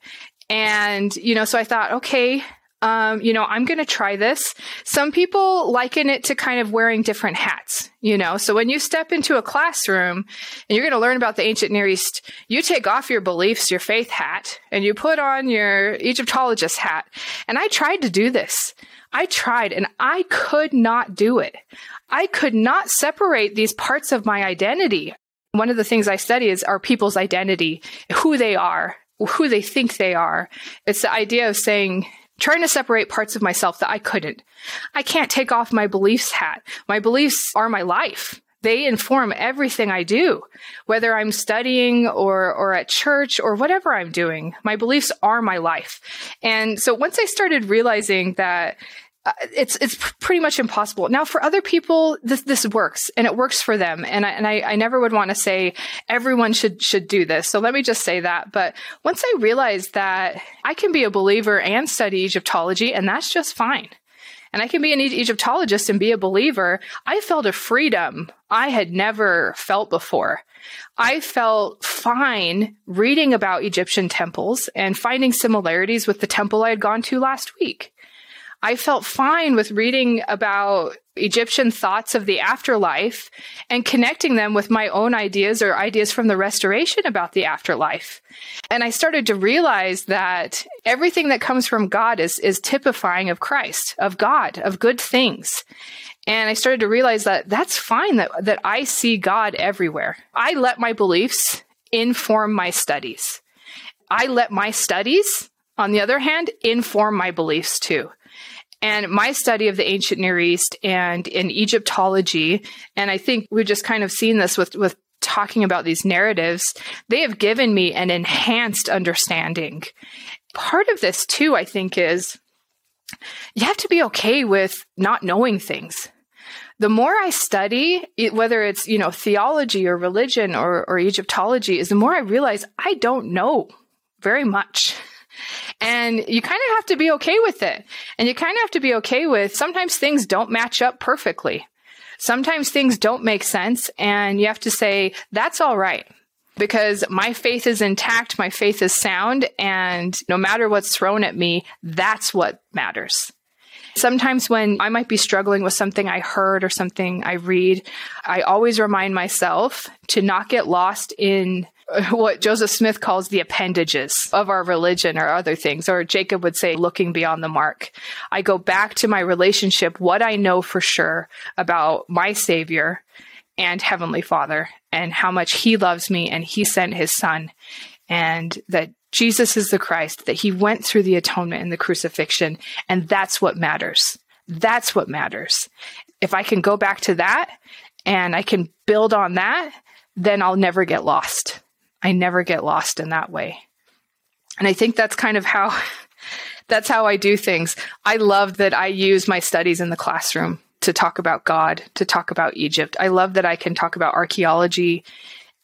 And, you know, so I thought, okay, um, you know, I'm going to try this. Some people liken it to kind of wearing different hats, you know. So when you step into a classroom and you're going to learn about the ancient Near East, you take off your beliefs, your faith hat, and you put on your Egyptologist hat. And I tried to do this. I tried and I could not do it. I could not separate these parts of my identity. One of the things I study is our people's identity, who they are, who they think they are. It's the idea of saying, trying to separate parts of myself that I couldn't. I can't take off my beliefs hat. My beliefs are my life. They inform everything I do, whether I'm studying or, or at church or whatever I'm doing. My beliefs are my life. And so once I started realizing that Uh, it's it's pretty much impossible. Now, for other people, this this works and it works for them. And I and I, I never would want to say everyone should should do this. So let me just say that. But once I realized that I can be a believer and study Egyptology, and that's just fine. And I can be an Egyptologist and be a believer. I felt a freedom I had never felt before. I felt fine reading about Egyptian temples and finding similarities with the temple I had gone to last week. I felt fine with reading about Egyptian thoughts of the afterlife and connecting them with my own ideas or ideas from the restoration about the afterlife. And I started to realize that everything that comes from God is, is typifying of Christ, of God, of good things. And I started to realize that that's fine that, that I see God everywhere. I let my beliefs inform my studies. I let my studies, on the other hand, inform my beliefs too. And my study of the ancient Near East and in Egyptology, and I think we've just kind of seen this with, with talking about these narratives, they have given me an enhanced understanding. Part of this too, I think, is you have to be okay with not knowing things. The more I study, whether it's, you know, theology or religion or, or Egyptology, is the more I realize I don't know very much. And you kind of have to be okay with it. And you kind of have to be okay with sometimes things don't match up perfectly. Sometimes things don't make sense and you have to say, that's all right. Because my faith is intact, my faith is sound, and no matter what's thrown at me, that's what matters. Sometimes when I might be struggling with something I heard or something I read, I always remind myself to not get lost in [LAUGHS] what Joseph Smith calls the appendages of our religion or other things, or Jacob would say, looking beyond the mark. I go back to my relationship, what I know for sure about my Savior and Heavenly Father, and how much He loves me and He sent His Son, and that Jesus is the Christ, that He went through the atonement and the crucifixion, and that's what matters. That's what matters. If I can go back to that and I can build on that, then I'll never get lost. I never get lost in that way. And I think that's kind of how [LAUGHS] that's how I do things. I love that I use my studies in the classroom to talk about God, to talk about Egypt. I love that I can talk about archaeology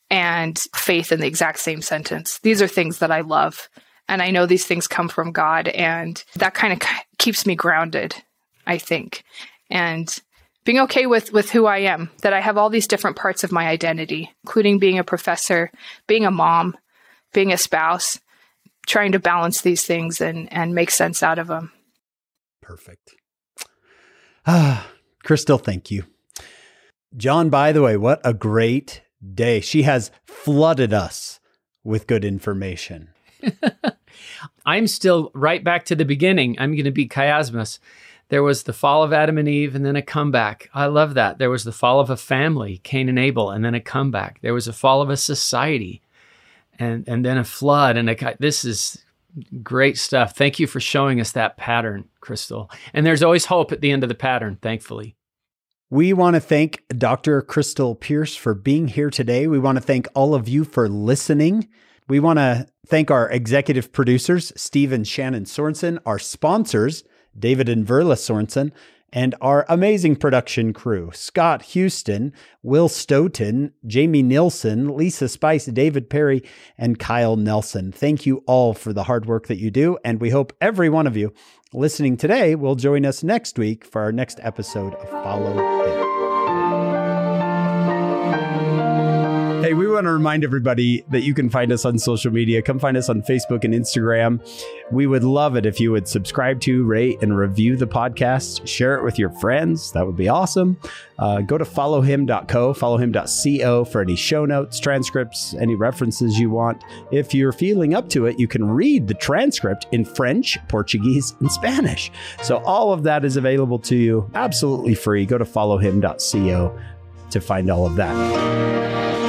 and faith in the exact same sentence. These are things that I love. And I know these things come from God and that kind of keeps me grounded, I think. And being okay with with who I am, that I have all these different parts of my identity, including being a professor, being a mom, being a spouse, trying to balance these things and and make sense out of them. Perfect. Ah, Krystal, thank you. John, by the way, what a great day. She has flooded us with good information. [LAUGHS] I'm still right back to the beginning. I'm going to be chiasmus There was the fall of Adam and Eve and then a comeback. I love that. There was the fall of a family, Cain and Abel, and then a comeback. There was a fall of a society and and then a flood and a this is great stuff. Thank you for showing us that pattern, Krystal. And there's always hope at the end of the pattern, thankfully. We want to thank Dr. Krystal Pierce for being here today. We want to thank all of you for listening. We want to thank our executive producers, Steve and Shannon Sorensen, our sponsors, David and Verla Sorensen, and our amazing production crew Scott Houston, Will Stoughton, Jamie Nilsson, Lisa Spice, David Perry, and Kyle Nelson. Thank you all for the hard work that you do, and we hope every one of you listening today will join us next week for our next episode of Follow Him. Hey, we want to remind everybody that you can find us on social media. Come find us on Facebook and Instagram. We would love it if you would subscribe to, rate, and review the podcast. Share it with your friends. That would be awesome. Uh, go to followhim.co, followhim.co for any show notes, transcripts, any references you want. If you're feeling up to it, you can read the transcript in French, Portuguese, and Spanish. So all of that is available to you absolutely free. Go to followhim.co to find all of that.